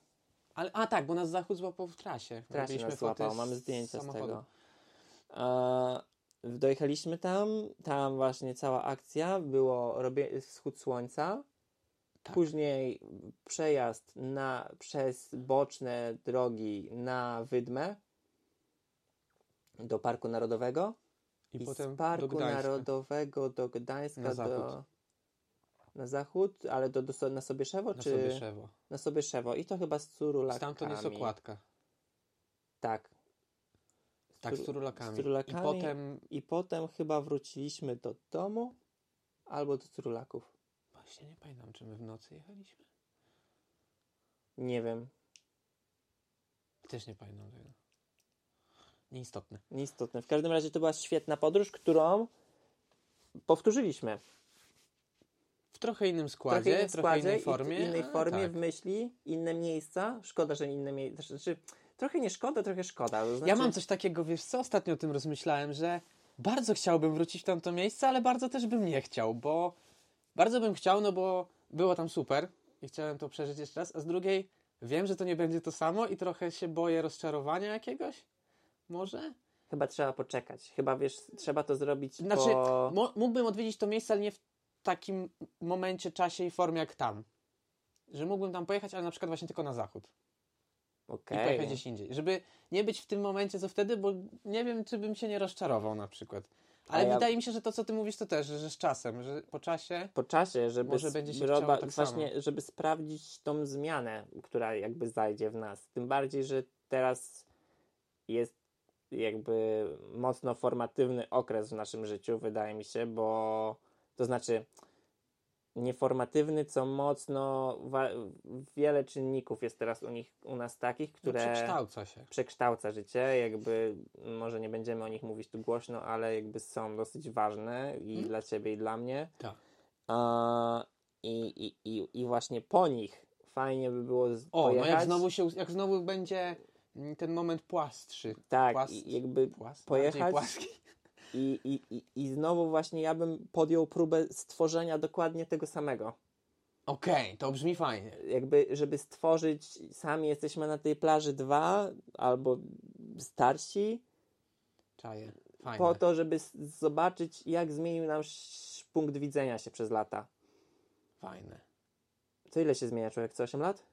B: Ale, a tak, bo nas zachód złapał w trasie.
A: W trasie nas złapał,
B: z
A: mamy zdjęcia z
B: samochodu.
A: tego. E, dojechaliśmy tam, tam właśnie cała akcja, było robie, wschód słońca,
B: Tak.
A: później przejazd na, przez boczne drogi na Wydmę do Parku Narodowego
B: I,
A: i,
B: potem
A: z Parku
B: do.
A: Narodowego do Gdańska
B: Na
A: do,
B: zachód.
A: na zachód, ale do, do, na Sobieszewo
B: Na
A: czy
B: Sobieszewo.
A: na Sobieszewo i to chyba z Curulakami.
B: Stamtąd jest okładka.
A: Tak. Z
B: Tak, z
A: Curu-
B: turulakami.
A: z turulakami.
B: I potem...
A: I potem chyba wróciliśmy do domu albo do Curulaków.
B: Właśnie nie pamiętam, czy my w nocy jechaliśmy.
A: Nie wiem.
B: Też nie pamiętam tego. Nieistotne.
A: Nieistotne. W każdym razie to była świetna podróż, którą powtórzyliśmy.
B: W trochę innym składzie,
A: trochę innym
B: trochę
A: składzie,
B: innej formie.
A: innej formie
B: tak.
A: w myśli, inne miejsca. Szkoda, że inne miejsca. Znaczy, trochę nie szkoda, trochę szkoda. To znaczy,
B: Ja mam coś takiego, wiesz co, ostatnio o tym rozmyślałem, że bardzo chciałbym wrócić w tamto miejsce, ale bardzo też bym nie chciał, bo bardzo bym chciał, no bo było tam super i chciałem to przeżyć jeszcze raz, a z drugiej wiem, że to nie będzie to samo i trochę się boję rozczarowania jakiegoś. Może?
A: Chyba trzeba poczekać. Chyba wiesz, trzeba to zrobić
B: Znaczy,
A: po...
B: mógłbym odwiedzić to miejsce, ale nie w takim momencie, czasie i formie jak tam. Że mógłbym tam pojechać, ale na przykład właśnie tylko na zachód. I
A: Okej.
B: pojechać gdzieś indziej. Żeby nie być w tym momencie, co wtedy, bo nie wiem, czy bym się nie rozczarował na przykład. Ale
A: ja-
B: wydaje mi się, że to, co ty mówisz, to też, że, z czasem, że po czasie.
A: po czasie, żeby,
B: Może będzie się
A: roba-
B: tak
A: właśnie, żeby sprawdzić tą zmianę, która jakby zajdzie w nas. Tym bardziej, że teraz jest jakby mocno formatywny okres w naszym życiu, wydaje mi się, bo to znaczy nieformatywny, co mocno wiele czynników jest teraz u nich, u nas takich,
B: No,
A: które
B: przekształca się.
A: przekształca życie, jakby może nie będziemy o nich mówić tu głośno, ale jakby są dosyć ważne i
B: Mhm.
A: dla ciebie i dla mnie.
B: Tak.
A: A, i, i, i, I właśnie po nich fajnie by było z-
B: O,
A: pojechać.
B: no jak znowu, się, jak znowu będzie ten moment płastszy.
A: tak,
B: płast-
A: jakby Pojechać? I, i, i, I znowu właśnie ja bym podjął próbę stworzenia dokładnie tego samego.
B: Okej, to brzmi fajnie.
A: Jakby, żeby stworzyć, sami jesteśmy na tej plaży dwa, albo starsi,
B: Czaję. Fajne.
A: po to, żeby zobaczyć, jak zmienił nasz punkt widzenia się przez lata.
B: Fajne.
A: Co ile się zmienia człowiek? Co 8 lat?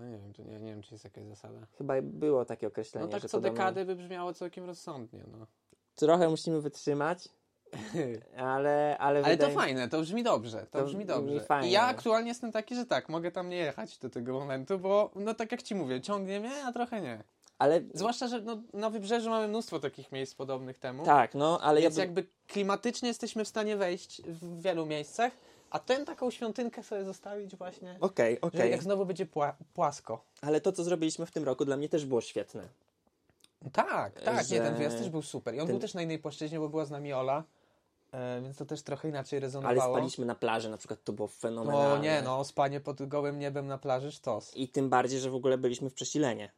B: Nie wiem, to nie, nie wiem, czy jest jakaś zasada.
A: Chyba było takie określenie.
B: No tak
A: że
B: co dekady by brzmiało całkiem rozsądnie, no.
A: Trochę musimy wytrzymać, ale. Ale,
B: Ale
A: wydaje...
B: to fajne, to brzmi dobrze, to,
A: To
B: brzmi dobrze.
A: fajnie.
B: I ja aktualnie jestem taki, że tak, mogę tam nie jechać do tego momentu, bo no tak jak ci mówię, ciągnie mnie, a trochę nie.
A: Ale
B: Zwłaszcza, że no, na wybrzeżu mamy mnóstwo takich miejsc podobnych temu.
A: tak, no, ale ja
B: Więc
A: bym...
B: jakby klimatycznie jesteśmy w stanie wejść w wielu miejscach, a ten taką świątynkę sobie zostawić właśnie,
A: Okej,
B: że
A: okej.
B: jak znowu będzie pła- płasko.
A: Ale to, co zrobiliśmy w tym roku, dla mnie też było świetne.
B: Tak, tak, nie,
A: Że
B: ten wyjazd też był super. I on
A: ten-
B: był też na innej płaszczyźnie, bo była z nami Ola, e, więc to też trochę inaczej
A: Ale
B: rezonowało.
A: spaliśmy na plaży, na przykład to było fenomenalne.
B: No nie, no, spanie pod gołym niebem na plaży sztos.
A: I tym bardziej, że w ogóle byliśmy w Przesilenie.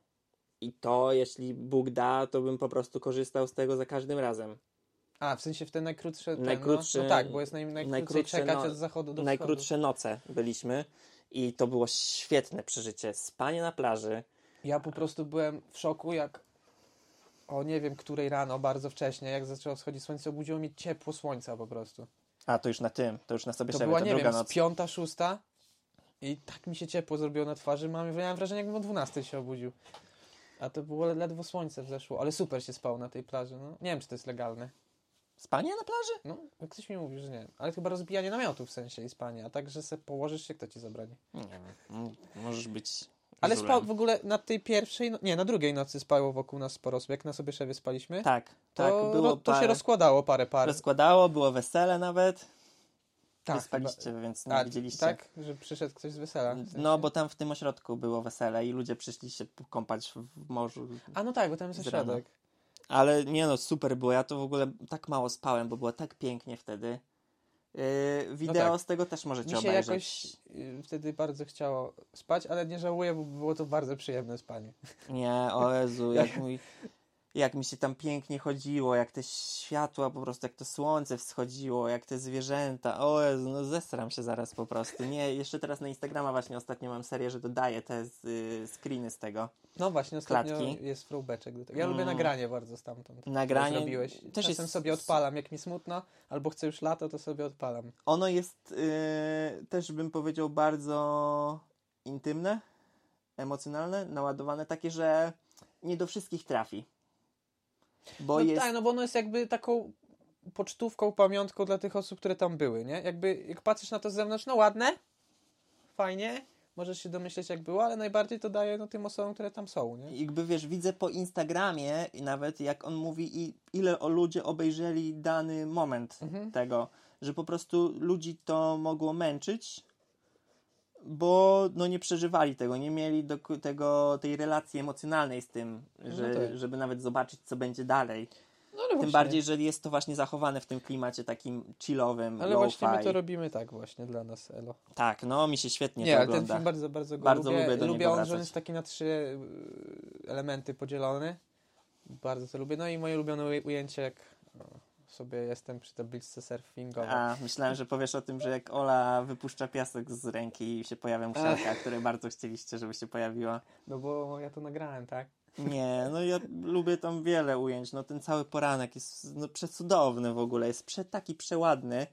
A: I to, jeśli Bóg da, to bym po prostu korzystał z tego za każdym razem.
B: A, w sensie w te najkrótsze... Ten,
A: Najkrótszy-
B: no, no tak, bo jest naj, najkrócej
A: najkrótsze
B: czekać
A: no-
B: od zachodu do
A: Najkrótsze noce byliśmy i to było świetne przeżycie. Spanie na plaży.
B: wschodu. Ja po prostu byłem w szoku, jak o nie wiem której rano, bardzo wcześnie, jak zaczęło wschodzić słońce, obudziło mnie ciepło słońca po prostu.
A: A, to już na tym, to już na sobie
B: To była,
A: to
B: nie
A: druga
B: wiem,
A: noc.
B: piąta, szósta i tak mi się ciepło zrobiło na twarzy. Mam, miałem wrażenie, jakbym o 12 się obudził. A to było ledwo słońce wzeszło, ale super się spał na tej plaży. No. Nie wiem, czy to jest legalne.
A: Spanie na plaży?
B: No, ktoś mi mówi, że nie. Ale chyba rozbijanie namiotu w sensie i spanie, a tak, że se położysz się, kto ci zabroni.
A: Nie wiem. Możesz być
B: Ale spał w ogóle na tej pierwszej, no, nie, na drugiej nocy spało wokół nas sporo osób. Jak na sobie szewie spaliśmy,
A: Tak,
B: to,
A: tak. Było
B: ro- to się
A: parę-
B: rozkładało parę par.
A: rozkładało, było wesele nawet.
B: Tak,
A: spaliście, więc nie
B: A,
A: widzieliście.
B: tak, że przyszedł ktoś z wesela. w sensie.
A: No, bo tam w tym ośrodku było wesele i ludzie przyszli się kąpać w morzu.
B: A no tak, bo tam jest ośrodek.
A: Ale nie no, super było. Ja to w ogóle tak mało spałem, bo było tak pięknie wtedy. Yy, wideo
B: tak.
A: z tego też możecie
B: Mi się
A: obejrzeć.
B: jakoś y, wtedy bardzo chciało spać, ale nie żałuję, bo było to bardzo przyjemne spanie.
A: Nie, o Jezu, jak mój... Jak mi się tam pięknie chodziło, jak te światła po prostu, jak to słońce wschodziło, jak te zwierzęta. O Jezu, no zesram się zaraz po prostu. Nie, jeszcze teraz na Instagrama właśnie ostatnio mam serię, że dodaję te z, y, screeny z tego.
B: No właśnie, ostatnio
A: Klatki.
B: jest do tego. Ja lubię
A: Mm.
B: nagranie bardzo stamtąd.
A: Nagranie
B: zrobiłeś.
A: też
B: Czasem
A: jest-
B: sobie odpalam, jak mi smutno, albo chcę już lato, to sobie odpalam.
A: Ono jest y, też bym powiedział bardzo intymne, emocjonalne, naładowane, takie, że nie do wszystkich trafi. Bo
B: no
A: jest...
B: tak, no bo ono jest jakby taką pocztówką, pamiątką dla tych osób, które tam były, nie? Jakby, jak patrzysz na to z zewnątrz, no ładne, fajnie, możesz się domyśleć jak było, ale najbardziej to daje no, tym osobom, które tam są, nie?
A: jakby wiesz, widzę po Instagramie i nawet jak on mówi i ile o ludzie obejrzeli dany moment
B: Mhm.
A: tego, że po prostu ludzi to mogło męczyć, bo no nie przeżywali tego, nie mieli do tego, tej relacji emocjonalnej z tym, że,
B: tak.
A: żeby nawet zobaczyć, co będzie dalej.
B: No
A: Tym
B: właśnie,
A: bardziej, że jest to właśnie zachowane w tym klimacie takim chillowym,
B: ale właśnie my to robimy tak właśnie dla nas, Elo.
A: Tak, no mi się świetnie
B: Nie,
A: to
B: ale ten
A: ogląda.
B: film bardzo, bardzo go
A: Bardzo
B: lubię.
A: lubię do
B: lubię on, że on jest taki na trzy y, elementy podzielony. Bardzo to lubię. No i moje ulubione uj- ujęcie, jak sobie jestem przy tabliczce surfingowej.
A: A, myślałem, że powiesz o tym, że jak Ola wypuszcza piasek z ręki i się pojawią krzaka, które bardzo chcieliście, żeby się pojawiła.
B: No bo ja to nagrałem, tak?
A: Nie, no ja lubię tam wiele ujęć. No ten cały poranek jest no, przecudowny w ogóle, jest prze, taki przeładny.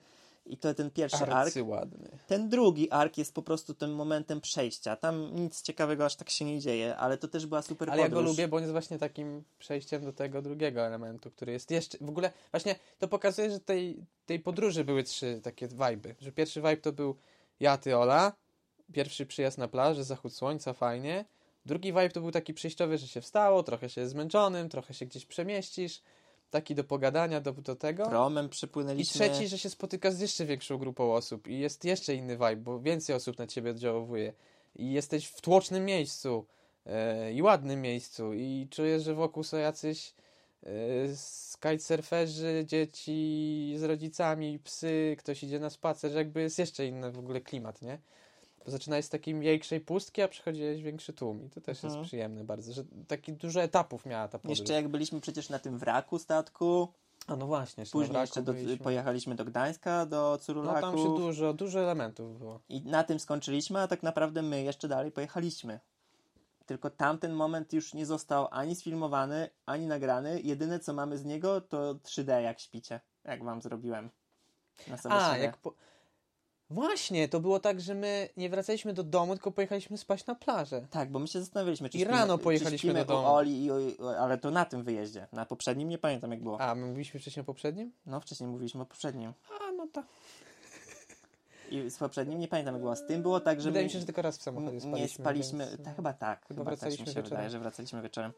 A: I to ten pierwszy ark.
B: Arcyładny.
A: Ten drugi ark jest po prostu tym momentem przejścia. Tam nic ciekawego aż tak się nie dzieje, ale to też była super
B: Ale ja
A: podróż.
B: go lubię, bo on jest właśnie takim przejściem do tego drugiego elementu, który jest jeszcze. W ogóle właśnie to pokazuje, że tej, tej podróży były trzy takie wajby. Że pierwszy vibe to był ja, ty, Ola. Pierwszy przyjazd na plażę, zachód słońca, fajnie. Drugi vibe to był taki przejściowy, że się wstało, trochę się jest zmęczonym, trochę się gdzieś przemieścisz. Taki do pogadania, do, do tego.
A: Promem
B: I
A: przypłynęliśmy.
B: trzeci, że się spotykasz z jeszcze większą grupą osób i jest jeszcze inny vibe, bo więcej osób na ciebie oddziałuje. I jesteś w tłocznym miejscu e, i ładnym miejscu i czujesz, że wokół są jacyś e, kitesurferzy, dzieci z rodzicami, psy, ktoś idzie na spacer, że jakby jest jeszcze inny w ogóle klimat, nie? Zaczynałeś z takiej większej pustki, a przechodziłeś w większy tłum i to też
A: Mhm.
B: jest przyjemne bardzo, że taki dużo etapów miała ta podróż.
A: Jeszcze jak byliśmy przecież na tym wraku statku,
B: A no właśnie, jeszcze
A: Później jeszcze do, pojechaliśmy do Gdańska, do
B: No
A: Curulaków.
B: tam się dużo, dużo elementów było.
A: I na tym skończyliśmy, a tak naprawdę my jeszcze dalej pojechaliśmy. Tylko tamten moment już nie został ani sfilmowany, ani nagrany. Jedyne co mamy z niego to 3D jak śpicie. Jak wam zrobiłem. Na
B: A,
A: siebie.
B: jak po... Właśnie, to było tak, że my nie wracaliśmy do domu, tylko pojechaliśmy spać na plażę.
A: Tak, bo my się zastanawialiśmy, czy
B: I
A: śpimy,
B: rano
A: czy
B: pojechaliśmy
A: śpimy
B: do domu.
A: u Oli, i, u- ale to na tym wyjeździe. Na poprzednim nie pamiętam jak było.
B: A, my mówiliśmy wcześniej o poprzednim?
A: No wcześniej mówiliśmy o poprzednim.
B: A, no tak.
A: I z poprzednim nie pamiętam jak było. Z tym było tak, że
B: Wydaje mi się, że tylko raz w samochodzie spaliśmy.
A: nie spaliśmy.
B: więc-
A: Tak, chyba tak.
B: Chyba
A: Chyba, też
B: wracaliśmy
A: mi się
B: wieczorem.
A: wydaje, że wracaliśmy wieczorem.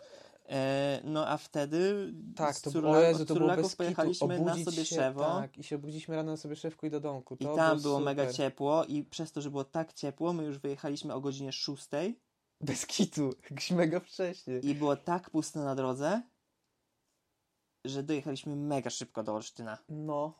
A: E, no a wtedy
B: Tak, to,
A: Curla-
B: Jezu, to było bez
A: pojechaliśmy na sobie
B: się,
A: Szewo.
B: Tak, i się obudziliśmy rano na sobie szewku i do domku.
A: I
B: To
A: tam było
B: super.
A: mega ciepło i przez to, że było tak ciepło, my już wyjechaliśmy o godzinie 6
B: Bez kitu, jakoś mega wcześnie.
A: i było tak pusto na drodze, że dojechaliśmy mega szybko do Olsztyna.
B: No,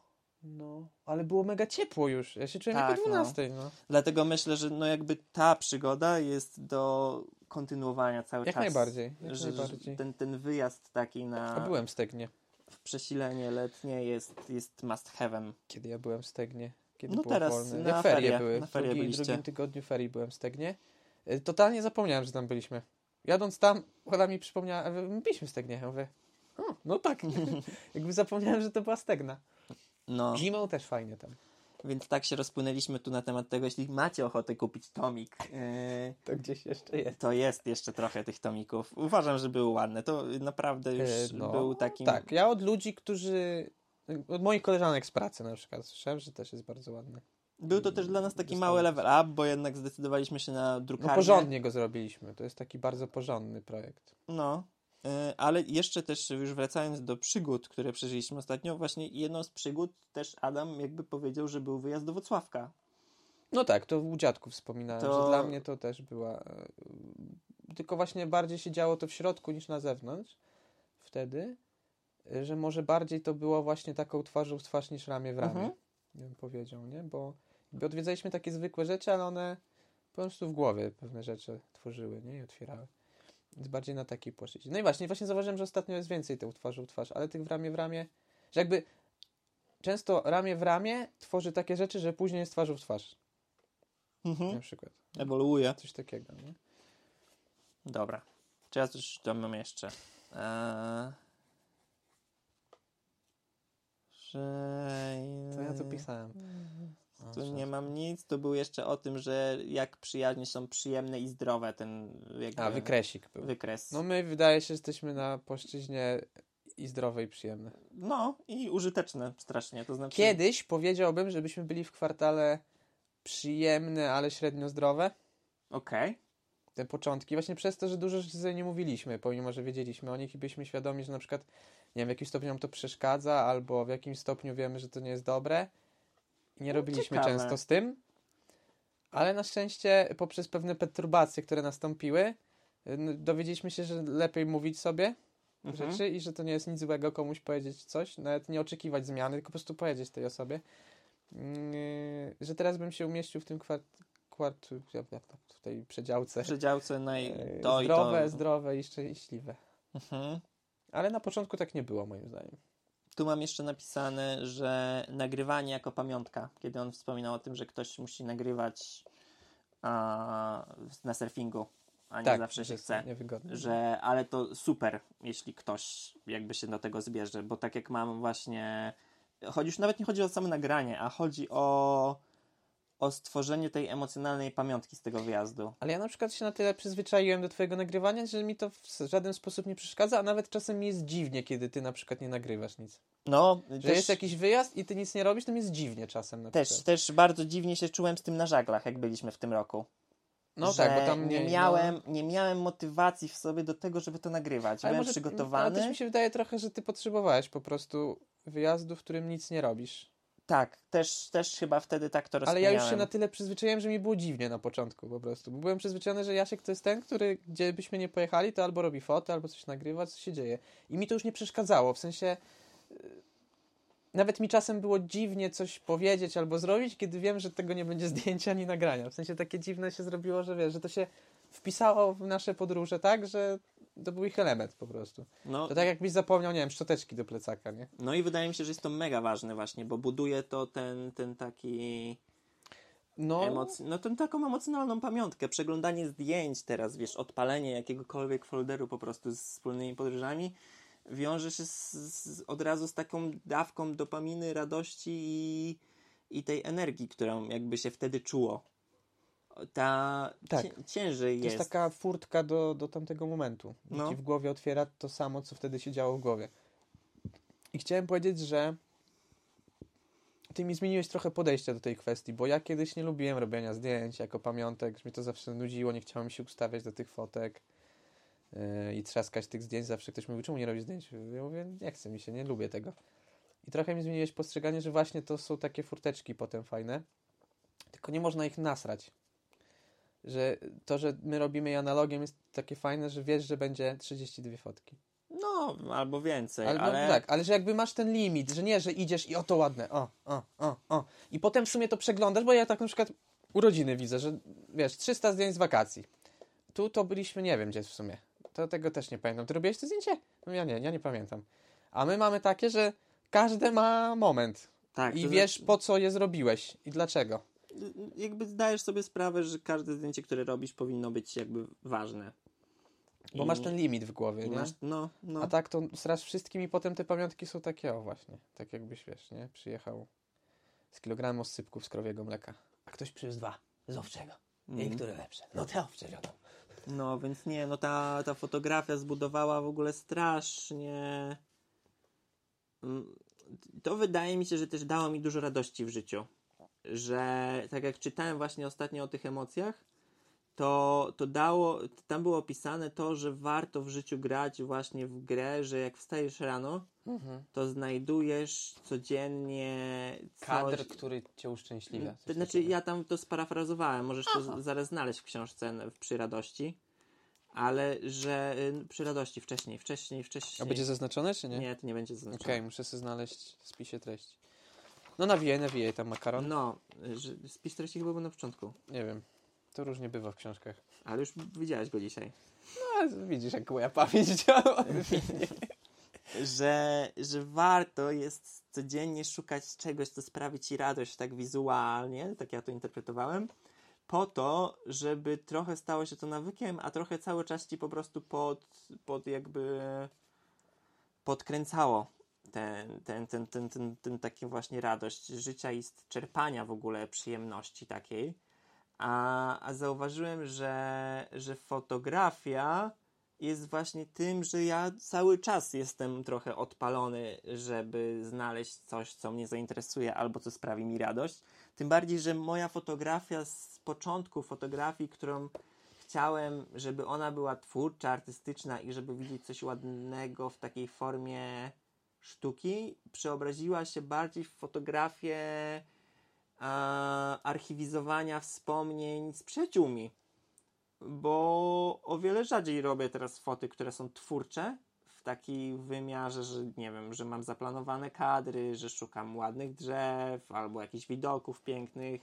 B: no. Ale było mega ciepło już. Ja się czułem
A: Tak,
B: jak o
A: no.
B: 12, no.
A: Dlatego myślę, że no jakby ta przygoda jest do kontynuowania cały
B: Jak
A: czas.
B: najbardziej, jak
A: że,
B: najbardziej.
A: ten, ten wyjazd taki
B: A
A: na
B: byłem w Stegnie.
A: w przesilenie letnie jest, jest must have'em.
B: Kiedy ja byłem w Stegnie? Kiedy
A: No
B: było
A: teraz
B: wolne?
A: na
B: Jak ferie
A: ferie,
B: były.
A: na
B: w
A: ferie
B: drugi,
A: byliście.
B: drugim tygodniu ferii byłem w Stegnie. Y, Totalnie zapomniałem, że tam byliśmy. Jadąc tam, Ola mi przypomniała, a my byliśmy w Stegnie. Ja mówię, o, no tak. Jakby zapomniałem, że to była Stegna.
A: No,
B: Zimą też fajnie tam.
A: więc tak się rozpłynęliśmy tu na temat tego, jeśli macie ochotę kupić tomik, yy,
B: To gdzieś jeszcze jest.
A: to jest jeszcze trochę tych tomików. Uważam, że były ładne. To naprawdę już
B: E, no,
A: był takim...
B: Tak, ja od ludzi, którzy... Od moich koleżanek z pracy na przykład słyszałem, że też jest bardzo ładny.
A: Był to też dla nas taki mały level up, bo jednak zdecydowaliśmy się na
B: No
A: drukarnię.
B: porządnie go zrobiliśmy. To jest taki bardzo porządny projekt.
A: No, ale jeszcze też już wracając do przygód, które przeżyliśmy ostatnio, właśnie jedną z przygód też Adam jakby powiedział, że był wyjazd do Wrocławka.
B: No tak, to u dziadków wspominałem,
A: To-
B: że dla mnie to też była. e, Tylko właśnie bardziej się działo to w środku niż na zewnątrz wtedy, e, że może bardziej to było właśnie taką twarzą w twarz niż ramię w ramię,
A: Mhm.
B: bym powiedział, nie? Bo odwiedzaliśmy takie zwykłe rzeczy, ale one po prostu w głowie pewne rzeczy tworzyły, nie? I otwierały. Więc bardziej na takiej płaszczyźnie. No i właśnie, właśnie zauważyłem, że ostatnio jest więcej twarzą w twarz, ale tych w ramię w ramię, że jakby często ramię w ramię tworzy takie rzeczy, że później jest twarzą w twarz. Na
A: Mhm.
B: przykład.
A: Ewoluuje.
B: Coś takiego, nie?
A: Dobra. Czy ja coś tam mam jeszcze? Eee... Że...
B: Co ja tu pisałem? O,
A: Tu nie mam nic. To był jeszcze o tym, że jak przyjaźnie są przyjemne i zdrowe ten jakby
B: A, wykresik był.
A: wykres.
B: No my wydaje się, że jesteśmy na płaszczyźnie i zdrowe i przyjemne.
A: No i użyteczne strasznie. To znaczy...
B: Kiedyś powiedziałbym, żebyśmy byli w kwartale przyjemne, ale średnio zdrowe.
A: Okej.
B: Te początki, właśnie przez to, że dużo rzeczy sobie nie mówiliśmy, pomimo, że wiedzieliśmy o nich i byliśmy świadomi, że na przykład, nie wiem, w jakimś stopniu nam to przeszkadza, albo w jakimś stopniu wiemy, że to nie jest dobre. I nie robiliśmy
A: ciekawe.
B: często z tym. Ale na szczęście poprzez pewne perturbacje, które nastąpiły, dowiedzieliśmy się, że lepiej mówić sobie
A: Mhm.
B: rzeczy i że to nie jest nic złego komuś powiedzieć coś, nawet nie oczekiwać zmiany, tylko po prostu powiedzieć tej osobie. Yy, że teraz bym się umieścił w tym kwart, kwart to, w tej przedziałce.
A: Przedziałce naj...
B: Yy,
A: to i
B: zdrowe,
A: to.
B: zdrowe i szczęśliwe.
A: Mhm.
B: Ale na początku tak nie było, moim zdaniem.
A: Tu mam jeszcze napisane, że nagrywanie jako pamiątka, kiedy on wspominał o tym, że ktoś musi nagrywać a, na surfingu, a nie
B: tak,
A: zawsze się chce.
B: Niewygodne.
A: Że, ale to super, jeśli ktoś jakby się do tego zbierze, bo tak jak mam właśnie, chodzi już nawet nie chodzi o samo nagranie, a chodzi o, o stworzenie tej emocjonalnej pamiątki z tego wyjazdu.
B: Ale ja na przykład się na tyle przyzwyczaiłem do twojego nagrywania, że mi to w żaden sposób nie przeszkadza, a nawet czasem mi jest dziwnie, kiedy ty na przykład nie nagrywasz nic.
A: No,
B: Że
A: też,
B: jest jakiś wyjazd i ty nic nie robisz, to mi jest dziwnie czasem na
A: też,
B: przykład.
A: też bardzo dziwnie się czułem z tym na żaglach, jak byliśmy w tym roku.
B: No
A: że
B: tak, bo tam
A: nie,
B: nie,
A: miałem, nie miałem motywacji w sobie do tego, żeby to nagrywać. Byłem
B: może-
A: przygotowany.
B: Ale też mi się wydaje trochę, że ty potrzebowałeś po prostu wyjazdu, w którym nic nie robisz.
A: Tak, też, też chyba wtedy tak to
B: Ale
A: rozkminiałem.
B: ja już się na tyle przyzwyczaiłem, że mi było dziwnie na początku po prostu. Bo byłem przyzwyczajony, że Jasiek to jest ten, który gdzie byśmy nie pojechali, to albo robi fotę, albo coś nagrywa, co się dzieje. I mi to już nie przeszkadzało, w sensie... y, Nawet mi czasem było dziwnie coś powiedzieć albo zrobić, kiedy wiem, że tego nie będzie zdjęcia ani nagrania. W sensie takie dziwne się zrobiło, że wiesz, że to się wpisało w nasze podróże tak, że to był ich element po prostu.
A: No,
B: To tak jakbyś zapomniał, nie wiem, szczoteczki do plecaka, nie?
A: no i wydaje mi się, że jest to mega ważne właśnie, bo buduje to ten, ten taki
B: No,
A: emoc... no tą taką emocjonalną pamiątkę. Przeglądanie zdjęć teraz, wiesz, odpalenie jakiegokolwiek folderu po prostu z wspólnymi podróżami wiąże się z, z, od razu z taką dawką dopaminy, radości i, i tej energii, którą jakby się wtedy czuło. Ta
B: Tak.
A: cię, ciężej
B: to
A: jest.
B: jest taka furtka do, do tamtego momentu.
A: No.
B: Ci w głowie otwiera to samo, co wtedy się działo w głowie. I chciałem powiedzieć, że ty mi zmieniłeś trochę podejście do tej kwestii, bo ja kiedyś nie lubiłem robienia zdjęć jako pamiątek, że mnie to zawsze nudziło, nie chciałem się ustawiać do tych fotek yy, i trzaskać tych zdjęć. Zawsze ktoś mówi, czemu nie robisz zdjęć? Ja mówię, nie chce mi się, nie lubię tego. I trochę mi zmieniłeś postrzeganie, że właśnie to są takie furteczki potem fajne, tylko nie można ich nasrać. Że to, że my robimy je analogiem jest takie fajne, że wiesz, że będzie 32 fotki.
A: No, albo więcej,
B: Ale,
A: ale,
B: tak, ale że jakby masz ten limit, że nie, że idziesz i o to ładne, o, o, o, o. I potem w sumie to przeglądasz, bo ja tak na przykład urodziny widzę, że wiesz, 300 zdjęć z wakacji. Tu to byliśmy, nie wiem gdzie w sumie. To tego też nie pamiętam. Ty robiłeś to zdjęcie? No ja nie, ja nie pamiętam. A my mamy takie, że każde ma moment.
A: tak,
B: I wiesz,
A: znaczy-
B: po co je zrobiłeś i dlaczego.
A: Jakby zdajesz sobie sprawę, że każde zdjęcie, które robisz, powinno być jakby ważne.
B: Bo
A: I-
B: masz ten limit w głowie, nie?
A: masz, no, no.
B: A tak to strasz wszystkim i potem te pamiątki są takie, o właśnie, tak jakbyś, wiesz, nie? Przyjechał z kilogramem oscypków z krowiego mleka. A ktoś przywiózł dwa, z owczego.
A: Mhm.
B: I które lepsze? No te owcze wiadomo.
A: No, więc nie, no ta, ta fotografia zbudowała w ogóle strasznie. Mm, To wydaje mi się, że też dało mi dużo radości w życiu. Że tak jak czytałem właśnie ostatnio o tych emocjach, to, to dało, tam było opisane to, że warto w życiu grać właśnie w grę, że jak wstajesz rano,
B: Mhm.
A: to znajdujesz codziennie
B: Kadr,
A: coś,
B: który cię uszczęśliwia.
A: to znaczy, ja tam to sparafrazowałem, możesz to z- zaraz znaleźć w książce Przy Radości, ale że y, przy Radości wcześniej, wcześniej, wcześniej.
B: A będzie zaznaczone, czy nie?
A: Nie, to nie będzie
B: Okej,
A: zaznaczone.
B: muszę sobie znaleźć w spisie treści. No nawijaj, nawijaj tam makaron.
A: No, że spis treści chyba był na początku,
B: Nie wiem, to różnie bywa w książkach.
A: ale już widziałeś go dzisiaj.
B: No, widzisz, jak moja pamięć działa.
A: Że, że warto jest codziennie szukać czegoś, co sprawi ci radość tak wizualnie, tak ja to interpretowałem, po to, żeby trochę stało się to nawykiem, a trochę cały czas ci po prostu pod, pod jakby podkręcało ten, ten, ten, ten, ten, ten takie właśnie radość życia i czerpania w ogóle przyjemności takiej. A, a zauważyłem, że, że fotografia jest właśnie tym, że ja cały czas jestem trochę odpalony, żeby znaleźć coś, co mnie zainteresuje albo co sprawi mi radość. Tym bardziej, że moja fotografia z początku fotografii, którą chciałem, żeby ona była twórcza, artystyczna i żeby widzieć coś ładnego w takiej formie sztuki, przeobraziła się bardziej w fotografię a, archiwizowania wspomnień z przyjaciółmi. Bo o wiele rzadziej robię teraz foty, które są twórcze, w takim wymiarze, że nie wiem, że mam zaplanowane kadry, że szukam ładnych drzew albo jakichś widoków pięknych.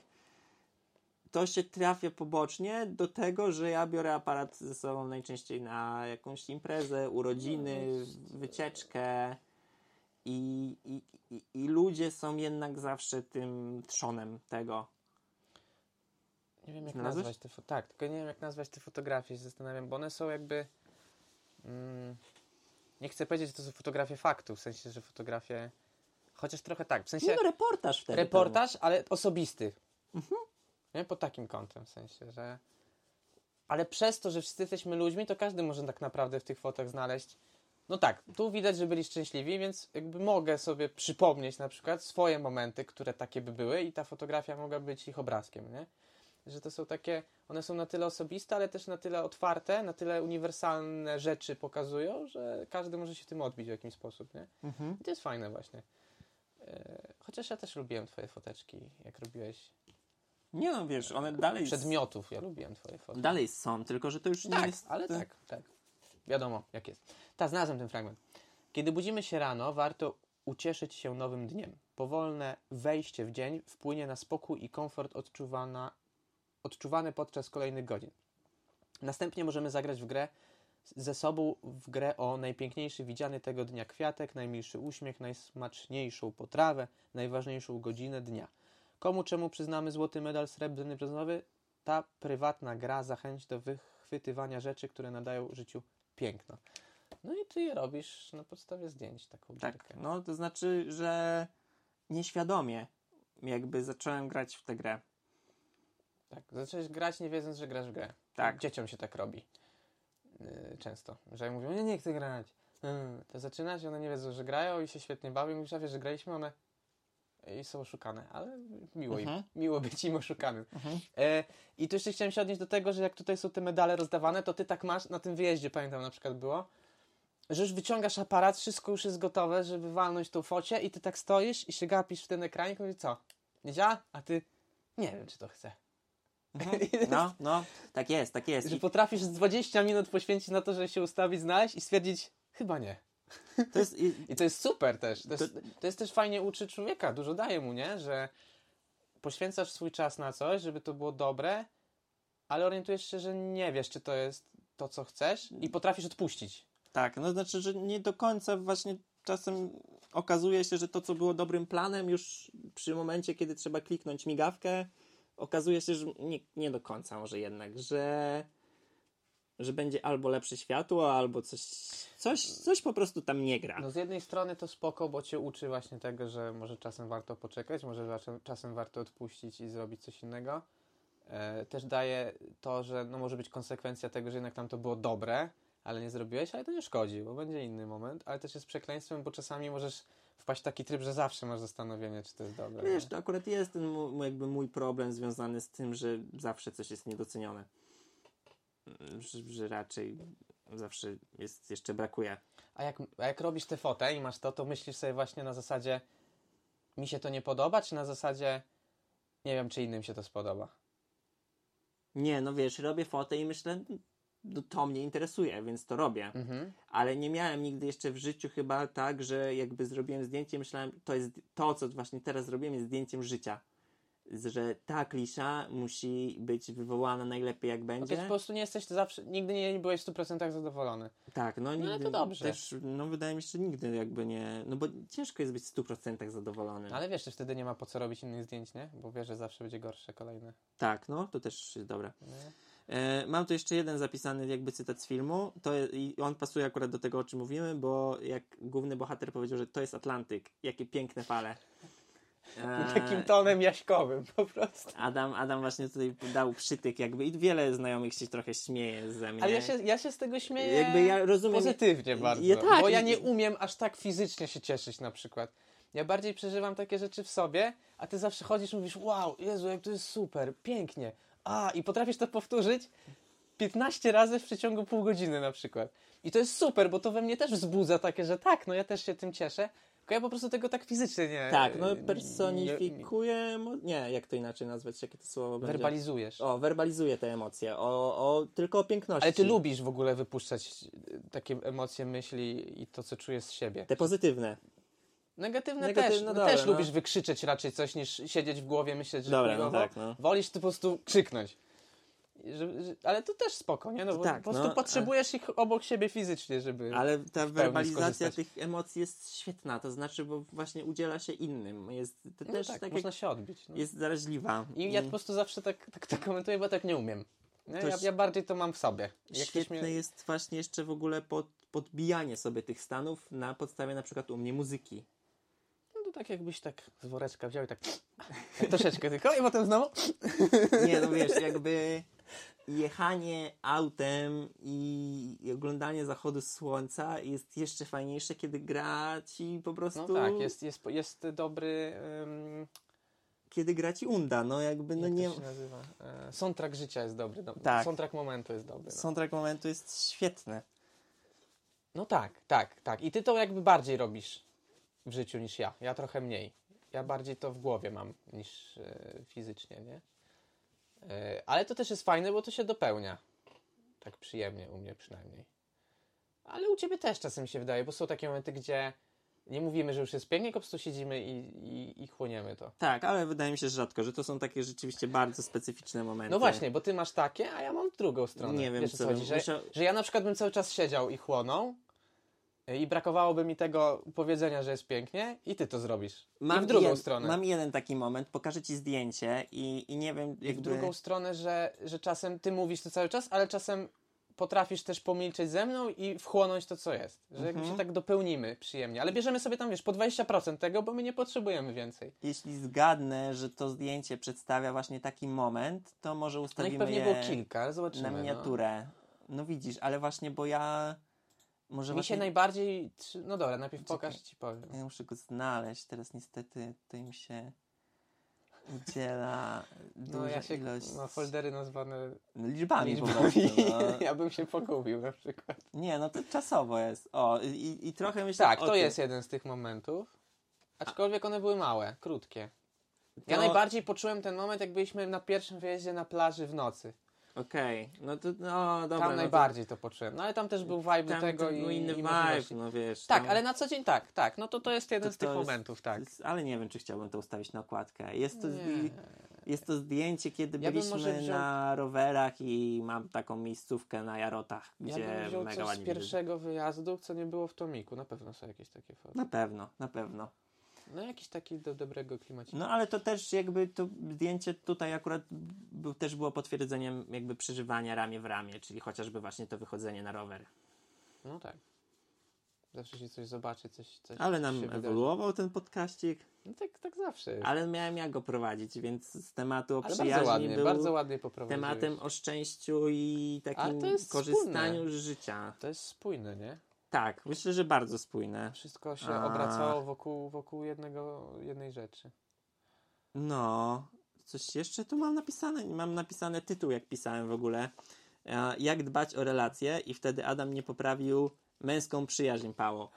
A: To się trafia pobocznie do tego, że ja biorę aparat ze sobą najczęściej na jakąś imprezę, urodziny, wycieczkę. I, i, i, I ludzie są jednak zawsze tym trzonem tego.
B: Nie wiem, jak
A: Znalazłeś?
B: nazwać te fo- Tak, tylko nie wiem, jak nazwać te fotografie, się zastanawiam, bo one są jakby... Mm, nie chcę powiedzieć, że to są fotografie faktu, w sensie, że fotografie... Chociaż trochę tak, w sensie...
A: Nie no, reportaż wtedy.
B: reportaż, ale osobisty. Nie? Pod takim kątem, w sensie, że... Ale przez to, że wszyscy jesteśmy ludźmi, to każdy może tak naprawdę w tych fotach znaleźć... No tak, tu widać, że byli szczęśliwi, więc jakby mogę sobie przypomnieć na przykład swoje momenty, które takie by były i ta fotografia mogła być ich obrazkiem, nie? Że to są takie, one są na tyle osobiste, ale też na tyle otwarte, na tyle uniwersalne rzeczy pokazują, że każdy może się tym odbić w jakiś sposób, nie?
A: Mhm.
B: I to jest fajne właśnie. E, Chociaż ja też lubiłem twoje foteczki, jak robiłeś
A: Nie no, wiesz, one dalej,
B: przedmiotów, ja lubiłem twoje fotki.
A: dalej są, tylko że to już nie
B: Tak,
A: jest...
B: ale tak, tak. Wiadomo, jak jest. Tak, znalazłem ten fragment. Kiedy budzimy się rano, warto ucieszyć się nowym dniem. Powolne wejście w dzień wpłynie na spokój i komfort odczuwana, odczuwany podczas kolejnych godzin. Następnie możemy zagrać w grę ze sobą w grę o najpiękniejszy widziany tego dnia kwiatek, najmilszy uśmiech, najsmaczniejszą potrawę, najważniejszą godzinę dnia. Komu czemu przyznamy złoty medal srebrny brązowy? Ta prywatna gra zachęci do wychwytywania rzeczy, które nadają życiu piękno. No i ty je robisz na podstawie zdjęć taką
A: Tak,
B: gierkę.
A: no to znaczy, że nieświadomie jakby zacząłem grać w tę grę.
B: Tak, zacząłeś grać nie wiedząc, że grasz w grę.
A: Tak.
B: Dzieciom się tak robi. Yy, często. Że mówią, nie, nie chcę grać. Yy, to zaczynasz i one nie wiedzą, że grają i się świetnie bawią. Mówisz, a wiesz, że graliśmy, one i są oszukane. Ale miło,
A: Mhm.
B: im, miło być im oszukanym.
A: Mhm.
B: E, I tu jeszcze chciałem się odnieść do tego, że jak tutaj są te medale rozdawane, to ty tak masz, na tym wyjeździe pamiętam na przykład było, że już wyciągasz aparat, wszystko już jest gotowe, żeby walnąć tą focie i ty tak stoisz i się gapisz w ten ekranik i mówisz, co? Nie działa? A ty, nie wiem, czy to chcę.
A: Mhm. No, no, tak jest, tak jest.
B: Że
A: I
B: potrafisz z 20 minut poświęcić na to, żeby się ustawić, znaleźć i stwierdzić, chyba nie.
A: To jest, i,
B: I to jest super też. To jest, to jest też fajnie uczy człowieka, dużo daje mu, nie? Że poświęcasz swój czas na coś, żeby to było dobre, ale orientujesz się, że nie wiesz, czy to jest to, co chcesz i potrafisz odpuścić.
A: tak, no znaczy, że nie do końca właśnie czasem okazuje się, że to, co było dobrym planem, już przy momencie, kiedy trzeba kliknąć migawkę, okazuje się, że nie, nie do końca może jednak, że że będzie albo lepsze światło, albo coś, coś, coś po prostu tam nie gra.
B: No z jednej strony to spoko, bo cię uczy właśnie tego, że może czasem warto poczekać, może czasem- warto odpuścić i zrobić coś innego. E, też daje to, że no może być konsekwencja tego, że jednak tam to było dobre, ale nie zrobiłeś, ale to nie szkodzi, bo będzie inny moment, ale też jest przekleństwem, bo czasami możesz wpaść w taki tryb, że zawsze masz zastanowienie, czy to jest dobre.
A: Wiesz,
B: nie?
A: to akurat jest ten jakby mój problem związany z tym, że zawsze coś jest niedocenione. Że, raczej zawsze jest, jeszcze brakuje.
B: A jak, a jak robisz tę fotę i masz to, to myślisz sobie właśnie na zasadzie mi się to nie podoba, czy na zasadzie nie wiem, czy innym się to spodoba.
A: Nie, no wiesz, robię fotę i myślę, no to mnie interesuje, więc to robię.
B: Mhm.
A: Ale nie miałem nigdy jeszcze w życiu chyba tak, że jakby zrobiłem zdjęcie, myślałem, to jest to, co właśnie teraz zrobiłem, jest zdjęciem życia. Że ta klisza musi być wywołana najlepiej jak
B: No
A: będzie.
B: to po prostu nie jesteś zawsze, nigdy nie, nie byłeś w 100% zadowolony.
A: Tak, no
B: ale
A: nigdy
B: to dobrze.
A: też, no wydaje mi się, że nigdy jakby nie, no bo ciężko jest być w 100% zadowolonym.
B: Ale wiesz, że wtedy nie ma po co robić innych zdjęć, nie? Bo wiesz, że zawsze będzie gorsze kolejne.
A: Tak, no to też jest dobre.
B: Nie?
A: E, mam tu jeszcze jeden zapisany jakby cytat z filmu, to i on pasuje akurat do tego, o czym mówimy, bo jak główny bohater powiedział, że to jest Atlantyk, jakie piękne fale. E,
B: Takim tonem jaśkowym po prostu.
A: Adam, Adam właśnie tutaj dał przytyk jakby i wiele znajomych się trochę śmieje ze mnie.
B: Ale ja się, ja się z tego śmieję
A: Jakby ja rozumiem-
B: pozytywnie bardzo.
A: Ja tak,
B: bo ja nie umiem aż tak fizycznie się cieszyć na przykład. Ja bardziej przeżywam takie rzeczy w sobie, a ty zawsze chodzisz i mówisz, wow, Jezu, jak to jest super, pięknie. A, i potrafisz to powtórzyć 15 razy w przeciągu pół godziny na przykład. I to jest super, bo to we mnie też wzbudza takie, że tak, no ja też się tym cieszę, tylko ja po prostu tego tak fizycznie nie...
A: Tak, no personifikuję, nie, jak to inaczej nazwać, jakie to słowo będzie?
B: Werbalizujesz.
A: O, werbalizuję te emocje, o, o, tylko o piękności.
B: Ale ty lubisz w ogóle wypuszczać y, takie emocje, myśli i to, co czujesz z siebie.
A: Te pozytywne.
B: Negatywne,
A: Negatywne,
B: też. No
A: dobra,
B: też
A: no.
B: lubisz wykrzyczeć raczej coś niż siedzieć w głowie, myśleć, że
A: Dobra, no tak, no.
B: Wolisz ty po prostu krzyknąć. Że, że, ale to też spoko, nie? No bo
A: Tak,
B: po prostu
A: no,
B: potrzebujesz ich obok siebie fizycznie, żeby...
A: Ale ta werbalizacja tych emocji jest świetna, to znaczy, bo właśnie udziela się innym. Jest to
B: no
A: też
B: tak,
A: tak
B: można
A: jak
B: się odbić. No.
A: jest zaraźliwa.
B: I ja po prostu zawsze tak, tak, tak komentuję, bo tak nie umiem. Nie? Ja, ja bardziej to mam w sobie. Jak
A: Świetne
B: mnie-
A: jest właśnie jeszcze w ogóle pod, podbijanie sobie tych stanów na podstawie na przykład u mnie muzyki.
B: No to tak jakbyś tak z woreczka wziął i tak, tak troszeczkę tylko i potem znowu...
A: Nie, no wiesz, jakby jechanie autem i, i oglądanie zachodu słońca jest jeszcze fajniejsze, kiedy gra ci po prostu...
B: No tak, jest, jest, jest dobry... ym,
A: Kiedy gra ci unda, no jakby, no
B: jak
A: nie...
B: to się nazywa? E, soundtrack życia jest dobry. No,
A: Tak.
B: Soundtrack momentu jest dobry. No.
A: Soundtrack momentu jest świetny.
B: no tak, tak, tak. I ty to jakby bardziej robisz w życiu niż ja. Ja trochę mniej. Ja bardziej to w głowie mam niż e, fizycznie, nie? E, ale to też jest fajne, bo to się dopełnia. Tak przyjemnie, u mnie przynajmniej. Ale u ciebie też czasem się wydaje, bo są takie momenty, gdzie Nie mówimy, że już jest pięknie, po prostu siedzimy i, i, i chłoniemy to.
A: Tak, ale wydaje mi się że rzadko, że to są takie rzeczywiście bardzo specyficzne momenty.
B: No właśnie, bo ty masz takie, a ja mam drugą stronę.
A: Nie wiem,
B: Wiesz,
A: co
B: co chodzi, że, że ja na przykład bym cały czas siedział i chłonął i brakowałoby mi tego powiedzenia, że jest pięknie i ty to zrobisz. I w drugą
A: jed-
B: stronę.
A: Mam jeden taki moment, pokażę ci zdjęcie i, i nie wiem,
B: I w
A: jakby...
B: drugą stronę, że, że czasem ty mówisz to cały czas, ale czasem potrafisz też pomilczeć ze mną i wchłonąć to, co jest. Że jakby
A: Mhm.
B: się tak dopełnimy przyjemnie. Ale bierzemy sobie tam, wiesz, po 20% tego, bo my nie potrzebujemy więcej.
A: Jeśli zgadnę, że to zdjęcie przedstawia właśnie taki moment, to może
B: No
A: ustawimy
B: ich pewnie
A: je
B: było kilka, ale zobaczymy.
A: na
B: no.
A: miniaturę. No. widzisz, ale właśnie, bo ja... Może
B: Mi
A: właśnie...
B: się najbardziej... No dobra, najpierw
A: Czekaj.
B: pokaż, ci powiem.
A: Ja muszę go znaleźć. Teraz niestety tutaj mi się udziela
B: No
A: duża
B: ja się...
A: ilość...
B: No foldery nazwane
A: No, liczbami, po
B: liczbami.
A: prostu. No.
B: ja bym się pogubił na przykład.
A: Nie, no to czasowo jest. O, i, i trochę myślę
B: Tak, to
A: tym.
B: jest jeden z tych momentów. Aczkolwiek one były małe, krótkie. Ja
A: To-
B: najbardziej poczułem ten moment, jak byliśmy na pierwszym wyjeździe na plaży w nocy.
A: Okej, no to no dobra.
B: tam
A: no
B: najbardziej to poczułem. No ale tam też był vibe
A: To,
B: do
A: tam
B: tego
A: to
B: i,
A: był inny
B: i
A: vibe,
B: możliwości.
A: no wiesz.
B: Tak,
A: tam-
B: ale na co dzień tak, tak. No to to jest jeden
A: To-
B: z tych
A: to jest-
B: momentów, tak.
A: jest- Ale nie wiem, czy chciałbym to ustawić na okładkę. Jest to, zdi- jest to zdjęcie, kiedy
B: Ja
A: byliśmy
B: wziął-
A: na rowerach i mam taką miejscówkę na Jarotach,
B: Ja
A: gdzie
B: bym wziął
A: mega
B: coś z pierwszego wyjazdu, co nie było w Tomiku. Na pewno są jakieś takie foty.
A: Na pewno, na pewno.
B: No jakiś taki do dobrego klimacika.
A: No ale to też jakby to zdjęcie tutaj akurat był, też było potwierdzeniem jakby przeżywania ramię w ramię, czyli chociażby właśnie to wychodzenie na rower.
B: No tak. Zawsze się coś zobaczy, coś, coś
A: Ale nam
B: wydarzy.
A: ewoluował ten podkaścik,
B: No tak, tak zawsze
A: ale miałem ja go prowadzić, więc z tematu o
B: Ale
A: przyjaźni
B: bardzo ładnie,
A: był
B: bardzo ładnie
A: tematem o szczęściu i takim korzystaniu z życia.
B: To jest spójne, nie?
A: Tak, myślę, że bardzo spójne.
B: Wszystko się
A: A.
B: obracało wokół, wokół jednego, jednej rzeczy.
A: No, coś jeszcze tu mam napisane. Mam napisany tytuł, jak pisałem w ogóle. E, Jak dbać o relacje i wtedy Adam nie poprawił męską przyjaźń Pało.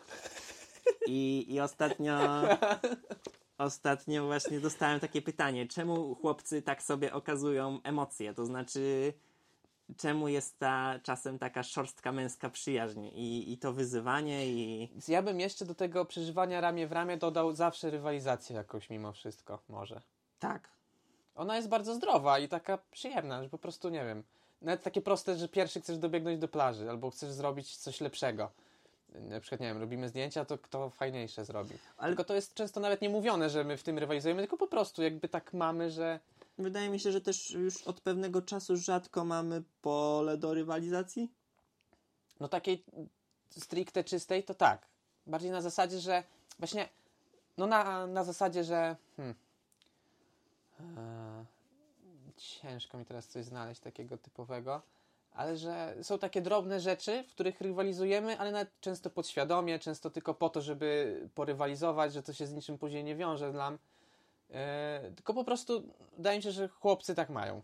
A: I, i ostatnio ostatnio właśnie dostałem takie pytanie, czemu chłopcy tak sobie okazują emocje? To znaczy, czemu jest ta czasem taka szorstka męska przyjaźń i, i to wyzywanie i...
B: Ja bym jeszcze do tego przeżywania ramię w ramię dodał zawsze rywalizację jakąś mimo wszystko, może.
A: Tak.
B: Ona jest bardzo zdrowa i taka przyjemna, że po prostu, nie wiem, nawet takie proste, że pierwszy chcesz dobiegnąć do plaży albo chcesz zrobić coś lepszego. Na przykład, nie wiem, robimy zdjęcia, to kto fajniejsze zrobi.
A: Ale-
B: Tylko to jest często nawet nie mówione, że my w tym rywalizujemy, tylko po prostu jakby tak mamy, że
A: Wydaje mi się, że też już od pewnego czasu rzadko mamy pole do rywalizacji.
B: no takiej stricte czystej, to tak. Bardziej na zasadzie, że właśnie, no na, na zasadzie, że hmm, e, ciężko mi teraz coś znaleźć takiego typowego, ale że są takie drobne rzeczy, w których rywalizujemy, ale nawet często podświadomie, często tylko po to, żeby porywalizować, że to się z niczym później nie wiąże nam. E, tylko po prostu wydaje mi się, że chłopcy tak mają.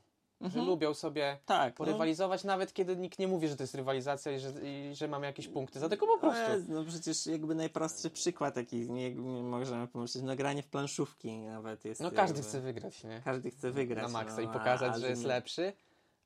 B: Że lubią sobie
A: Tak. No,
B: porywalizować, nawet kiedy nikt nie mówi, że to jest rywalizacja i że, i że mamy jakieś punkty za po prostu.
A: no, no przecież jakby najprostszy przykład taki, nie, możemy pomyśleć, no granie w planszówki nawet jest.
B: No każdy
A: jakby-
B: chce wygrać, nie?
A: Każdy chce wygrać.
B: Na maksa
A: no,
B: i pokazać,
A: a
B: że jest lepszy,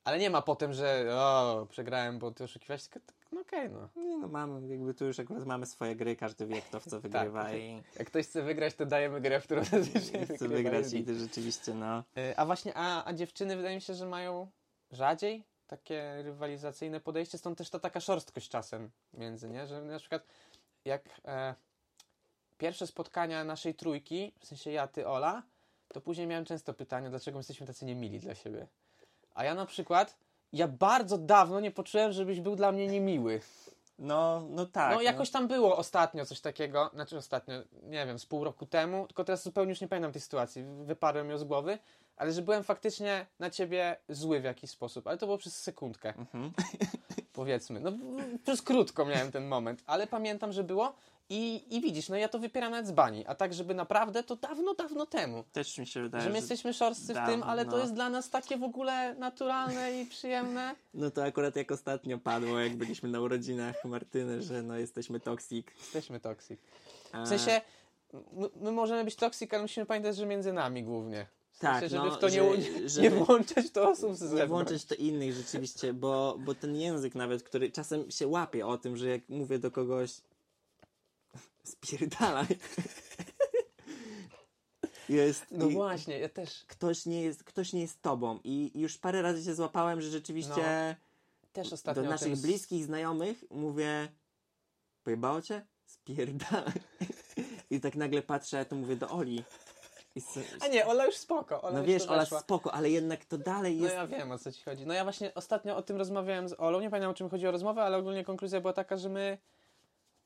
B: ale nie ma potem, że o, przegrałem, bo ty oszukiwałeś, tylko tak, no okej, no.
A: Nie, no mamy, jakby tu już akurat mamy swoje gry, każdy wie kto w co wygrywa
B: Tak.
A: i
B: Jak ktoś chce wygrać, to dajemy grę, w którą zazwyczaj
A: chce wygrać i to rzeczywiście no.
B: Y, A właśnie, a, a dziewczyny wydaje mi się, że mają rzadziej takie rywalizacyjne podejście, stąd też ta taka szorstkość czasem między, nie? Że na przykład jak e, pierwsze spotkania naszej trójki, w sensie ja, ty, Ola, to później miałem często pytanie, dlaczego my jesteśmy tacy niemili dla siebie. A ja na przykład, ja bardzo dawno nie poczułem, żebyś był dla mnie niemiły.
A: No, no tak.
B: no jakoś tam było ostatnio coś takiego, znaczy ostatnio, nie wiem, z pół roku temu, tylko teraz zupełnie już nie pamiętam tej sytuacji, wyparłem ją z głowy, ale że byłem faktycznie na ciebie zły w jakiś sposób, ale to było przez sekundkę,
A: Mhm.
B: powiedzmy. No przez krótko miałem ten moment, ale pamiętam, że było i, i widzisz, no ja to wypieram nawet z bani, a tak, żeby naprawdę, to dawno, dawno temu.
A: Też mi się wydaje,
B: że my jesteśmy szorstcy w tym,
A: dawno.
B: ale to jest dla nas takie w ogóle naturalne i przyjemne.
A: No to akurat jak ostatnio padło, jak byliśmy na urodzinach Martyny, że no jesteśmy toksik.
B: Jesteśmy toksik. W sensie, my, my możemy być toksik, ale musimy pamiętać, że między nami głównie. W
A: Tak,
B: sensie, żeby
A: no,
B: w to nie,
A: że- że-
B: nie włączać to osób z
A: nie
B: zewnątrz.
A: włączyć to innych rzeczywiście, bo, bo ten język nawet, który czasem się łapie o tym, że jak mówię do kogoś spierdalaj. jest,
B: No właśnie, ja też,
A: ktoś, nie jest, ktoś nie jest tobą i już parę razy się złapałem, że rzeczywiście
B: też ostatnio
A: do naszych
B: tym
A: bliskich znajomych mówię pojebało cię? Spierdalaj. I tak nagle patrzę, to mówię do Oli. S-
B: A nie, Ola już spoko. Ola
A: no
B: już
A: wiesz, Ola
B: weszła.
A: spoko, ale jednak to dalej
B: No
A: jest...
B: ja wiem o co ci chodzi. No ja właśnie ostatnio o tym rozmawiałem z Olą, nie pamiętam o czym chodziło rozmowę, ale ogólnie konkluzja była taka, że my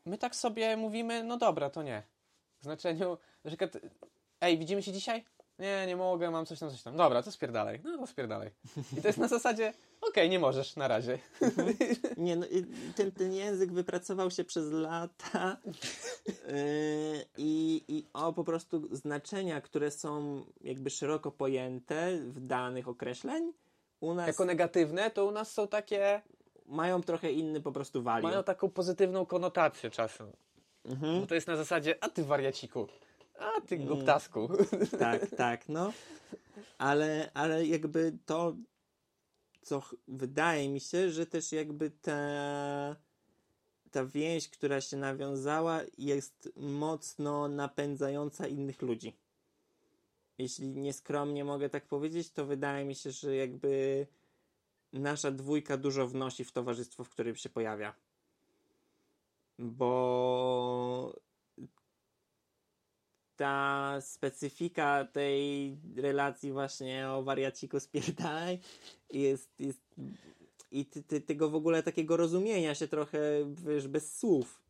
B: my tak sobie mówimy, no dobra, to nie. W znaczeniu, że ej, widzimy się dzisiaj? Nie, nie mogę, mam coś tam, coś tam. Dobra, to spierdalaj. No to spierdalaj. I to jest na zasadzie, okej, nie możesz, na razie.
A: Nie, no, ten, ten język wypracował się przez lata yy, i, i o po prostu znaczenia, które są jakby szeroko pojęte w danych określeń, u nas
B: Jako negatywne, to u nas są takie,
A: mają trochę inny po prostu value.
B: mają taką pozytywną konotację czasem.
A: Mhm.
B: Bo to jest na zasadzie, a ty wariaciku, a ty
A: Mm.
B: głuptasku.
A: Tak, tak, no. Ale, ale jakby to, co wydaje mi się, że też jakby ta, ta więź, która się nawiązała, jest mocno napędzająca innych ludzi. Jeśli nieskromnie mogę tak powiedzieć, to wydaje mi się, że jakby nasza dwójka dużo wnosi w towarzystwo, w którym się pojawia. Bo ta specyfika tej relacji właśnie o wariaciku spierdalaj jest, jest i ty, ty, tego w ogóle takiego rozumienia się trochę, wiesz, bez słów.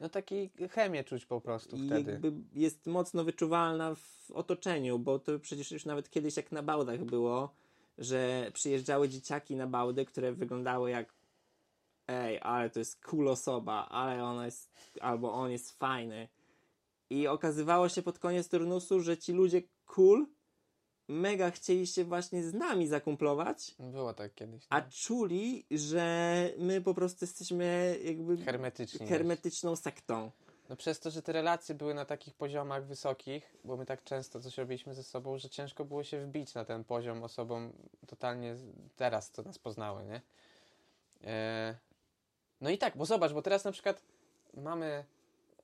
B: No taki chemię czuć po prostu
A: I
B: wtedy.
A: jakby jest mocno wyczuwalna w otoczeniu, bo to przecież już nawet kiedyś jak na bałdach było, że przyjeżdżały dzieciaki na bałdy, które wyglądały jak ej, ale to jest cool osoba, ale ona jest, albo on jest fajny. I okazywało się pod koniec turnusu, że ci ludzie cool mega chcieli się właśnie z nami zakumplować,
B: Było tak kiedyś.
A: a
B: no.
A: czuli, że my po prostu jesteśmy jakby hermetyczną sektą.
B: No przez to, że te relacje były na takich poziomach wysokich, bo my tak często coś robiliśmy ze sobą, że ciężko było się wbić na ten poziom osobom totalnie teraz, co nas poznały, nie? E, No i tak, bo zobacz, bo teraz na przykład mamy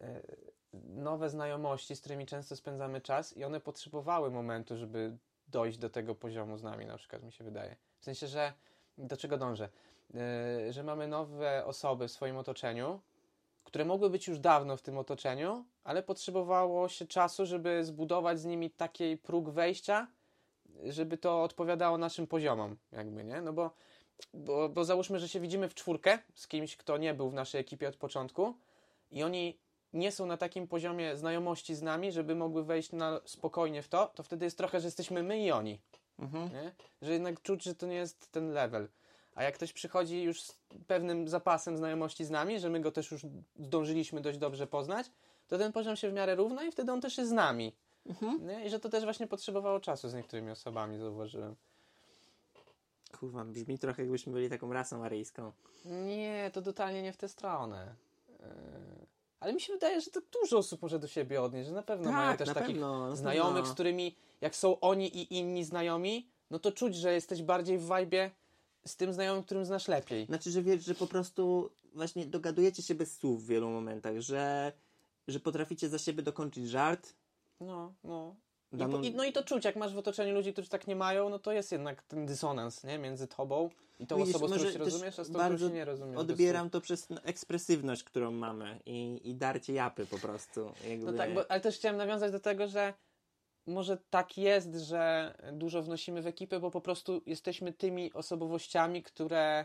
B: e, nowe znajomości, z którymi często spędzamy czas i one potrzebowały momentu, żeby dojść do tego poziomu z nami, na przykład, mi się wydaje. W sensie, że do czego dążę? E, Że mamy nowe osoby w swoim otoczeniu, które mogły być już dawno w tym otoczeniu, ale potrzebowało się czasu, żeby zbudować z nimi taki próg wejścia, żeby to odpowiadało naszym poziomom, jakby, nie? No bo, bo, bo załóżmy, że się widzimy w czwórkę z kimś, kto nie był w naszej ekipie od początku i oni nie są na takim poziomie znajomości z nami, żeby mogły wejść na spokojnie w to, to wtedy jest trochę, że jesteśmy my i oni
A: Mhm.
B: Że jednak czuć, że to nie jest ten level. A jak ktoś przychodzi już z pewnym zapasem znajomości z nami, że my go też już zdążyliśmy dość dobrze poznać, to ten poziom się w miarę równa i wtedy on też jest z nami.
A: Mhm.
B: Nie? I że to też właśnie potrzebowało czasu z niektórymi osobami, zauważyłem.
A: Kurwa, brzmi trochę jakbyśmy byli taką rasą aryjską.
B: Nie, to totalnie nie w tę stronę. Yy, Ale mi się wydaje, że to dużo osób może do siebie odnieść, że na pewno mają też takich
A: pewno, na
B: znajomych, z którymi jak są oni i inni znajomi, no to czuć, że jesteś bardziej w vibe z tym znajomym, którym znasz lepiej.
A: Znaczy, że wiesz, że po prostu właśnie dogadujecie się bez słów w wielu momentach, że, że potraficie za siebie dokończyć żart.
B: No, no. I,
A: Daną-
B: i, no i to czuć, jak masz w otoczeniu ludzi, którzy tak nie mają, no to jest jednak ten dysonans, nie? Między tobą i tą
A: Widzisz,
B: osobą, z którą się rozumiesz, a z tą, którą się nie rozumiesz.
A: Odbieram to przez no, ekspresywność, którą mamy i, i darcie japy po prostu. Jakby...
B: No tak, bo, ale też chciałem nawiązać do tego, że może tak jest, że dużo wnosimy w ekipę, bo po prostu jesteśmy tymi osobowościami, które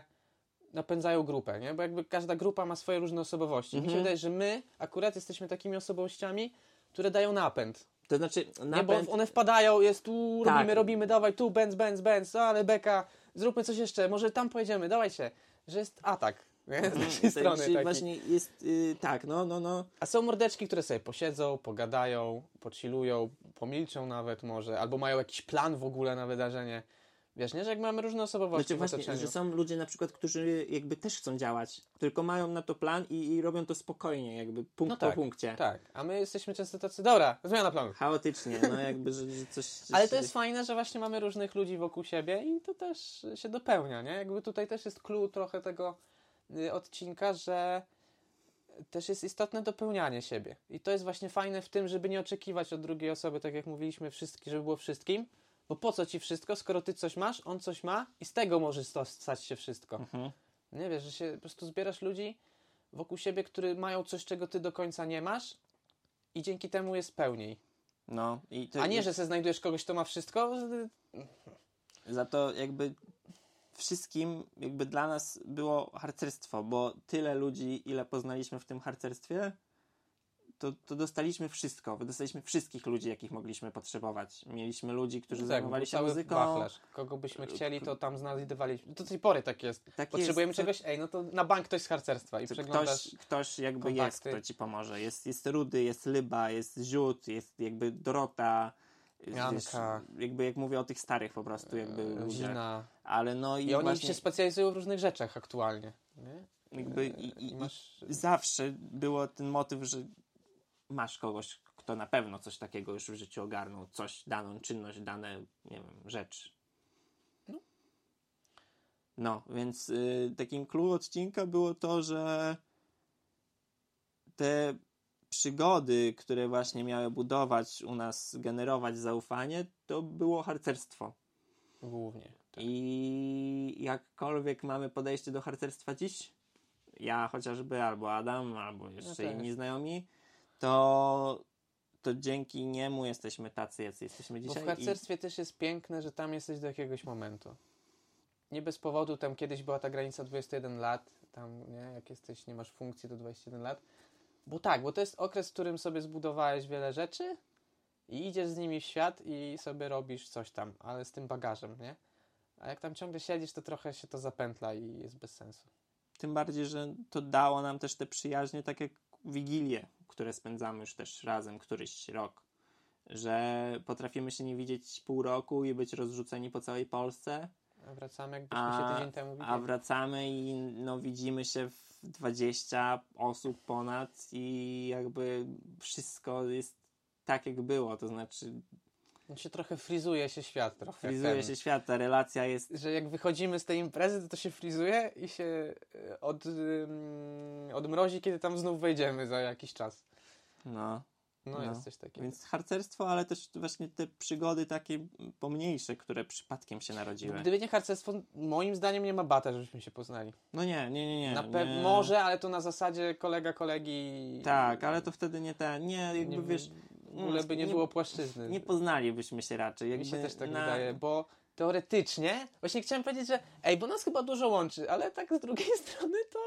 B: napędzają grupę, nie? Bo jakby każda grupa ma swoje różne osobowości. Mi się
A: Mhm.
B: wydaje, że my akurat jesteśmy takimi osobowościami, które dają napęd.
A: To znaczy,
B: Nie,
A: napęd...
B: bo one wpadają, jest tu,
A: Tak.
B: robimy, robimy, dawaj tu, benz, benz, o, ale beka, zróbmy coś jeszcze, może tam pojedziemy, dawajcie, że jest atak, nie? Z naszej strony taki.
A: właśnie jest, y, tak, no, no, no.
B: A są mordeczki, które sobie posiedzą, pogadają, pocilują, pomilczą nawet może, albo mają jakiś plan w ogóle na wydarzenie. Wiesz, nie? Że jak mamy różne osobowości
A: Znaczy
B: w
A: właśnie, że są ludzie na przykład, którzy jakby też chcą działać, tylko mają na to plan i, i robią to spokojnie, jakby punkt
B: No
A: po
B: tak,
A: punkcie.
B: Tak, a my jesteśmy często tacy, dobra, zmiana planu.
A: Chaotycznie, no jakby, że, że coś...
B: Ale to jest fajne, że właśnie mamy różnych ludzi wokół siebie i to też się dopełnia, nie? Jakby tutaj też jest clue trochę tego odcinka, że też jest istotne dopełnianie siebie. I to jest właśnie fajne w tym, żeby nie oczekiwać od drugiej osoby, tak jak mówiliśmy, wszystkim, żeby było wszystkim. Bo po co ci wszystko, skoro ty coś masz, on coś ma i z tego może stać się wszystko.
A: Mhm.
B: Nie wiesz, że się po prostu zbierasz ludzi wokół siebie, którzy mają coś, czego ty do końca nie masz i dzięki temu jest pełniej.
A: No, i to
B: A nie, że se znajdujesz kogoś, kto ma wszystko.
A: Za to jakby wszystkim, jakby dla nas było harcerstwo, bo tyle ludzi, ile poznaliśmy w tym harcerstwie, to, to dostaliśmy wszystko. Dostaliśmy wszystkich ludzi, jakich mogliśmy potrzebować. Mieliśmy ludzi, którzy
B: Tak,
A: zajmowali się muzyką.
B: wachlarz. Kogo byśmy chcieli, to tam znajdywaliśmy. Do tej pory tak jest.
A: Tak
B: Potrzebujemy
A: jest,
B: czegoś, ej, no to na bank ktoś z harcerstwa i
A: to
B: przeglądasz.
A: ktoś, ktoś jakby
B: kontakty.
A: jest, kto ci pomoże. Jest, jest Rudy, jest Lyba, jest Ziut, jest jakby Dorota.
B: Janka.
A: jakby jak mówię o tych starych po prostu jakby ludziach.
B: Zina.
A: Ale no i,
B: I oni
A: właśnie
B: się specjalizują w różnych rzeczach aktualnie. Nie?
A: jakby i, i,
B: I masz...
A: zawsze było ten motyw, że masz kogoś, kto na pewno coś takiego już w życiu ogarnął, coś, daną czynność, dane, nie wiem, rzecz.
B: No.
A: No, więc y, takim clue odcinka było to, że te przygody, które właśnie miały budować u nas, generować zaufanie, to było harcerstwo.
B: Głównie. Tak.
A: I jakkolwiek mamy podejście do harcerstwa dziś, ja chociażby, albo Adam, albo jeszcze
B: Ja
A: inni
B: też.
A: znajomi, to, to dzięki niemu jesteśmy tacy, jacy jesteśmy
B: Bo
A: dzisiaj.
B: w harcerstwie też jest piękne, że tam jesteś do jakiegoś momentu. Nie bez powodu tam kiedyś była ta granica 21 lat, tam nie, jak jesteś, nie masz funkcji do 21 lat. Bo tak, bo to jest okres, w którym sobie zbudowałeś wiele rzeczy i idziesz z nimi w świat i sobie robisz coś tam, ale z tym bagażem, nie? A jak tam ciągle siedzisz, to trochę się to zapętla i jest bez sensu.
A: Tym bardziej, że to dało nam też te przyjaźnie, tak jak wigilie, które spędzamy już też razem któryś rok. Że potrafimy się nie widzieć pół roku i być rozrzuceni po całej Polsce,
B: wracamy, jakbyśmy
A: A-
B: się tydzień temu widzieli.
A: A wracamy i no, widzimy się w 20 osób ponad i jakby wszystko jest tak jak było, to znaczy
B: się trochę frizuje się świat trochę.
A: frizuje
B: ten.
A: się świat, ta relacja jest
B: że jak wychodzimy z tej imprezy, to to się frizuje i się e, od, odmrozi, kiedy tam znów wejdziemy za jakiś czas.
A: no,
B: No,
A: No,
B: jest coś takiego.
A: więc harcerstwo, ale też właśnie te przygody takie pomniejsze, które przypadkiem się narodziły.
B: Gdyby nie harcerstwo, moim zdaniem nie ma bata, żebyśmy się poznali.
A: No nie, nie, nie, nie.
B: Na
A: nie.
B: pewno może, ale to na zasadzie kolega kolegi.
A: Tak, ale to wtedy nie te, nie, jakby
B: nie,
A: wiesz,
B: w ogóle by nie,
A: nie-
B: było płaszczyzny.
A: nie poznalibyśmy się raczej. Jakby
B: Mi się też tak
A: na-
B: wydaje, bo teoretycznie, właśnie chciałem powiedzieć, że ej, bo nas chyba dużo łączy, ale tak z drugiej strony to...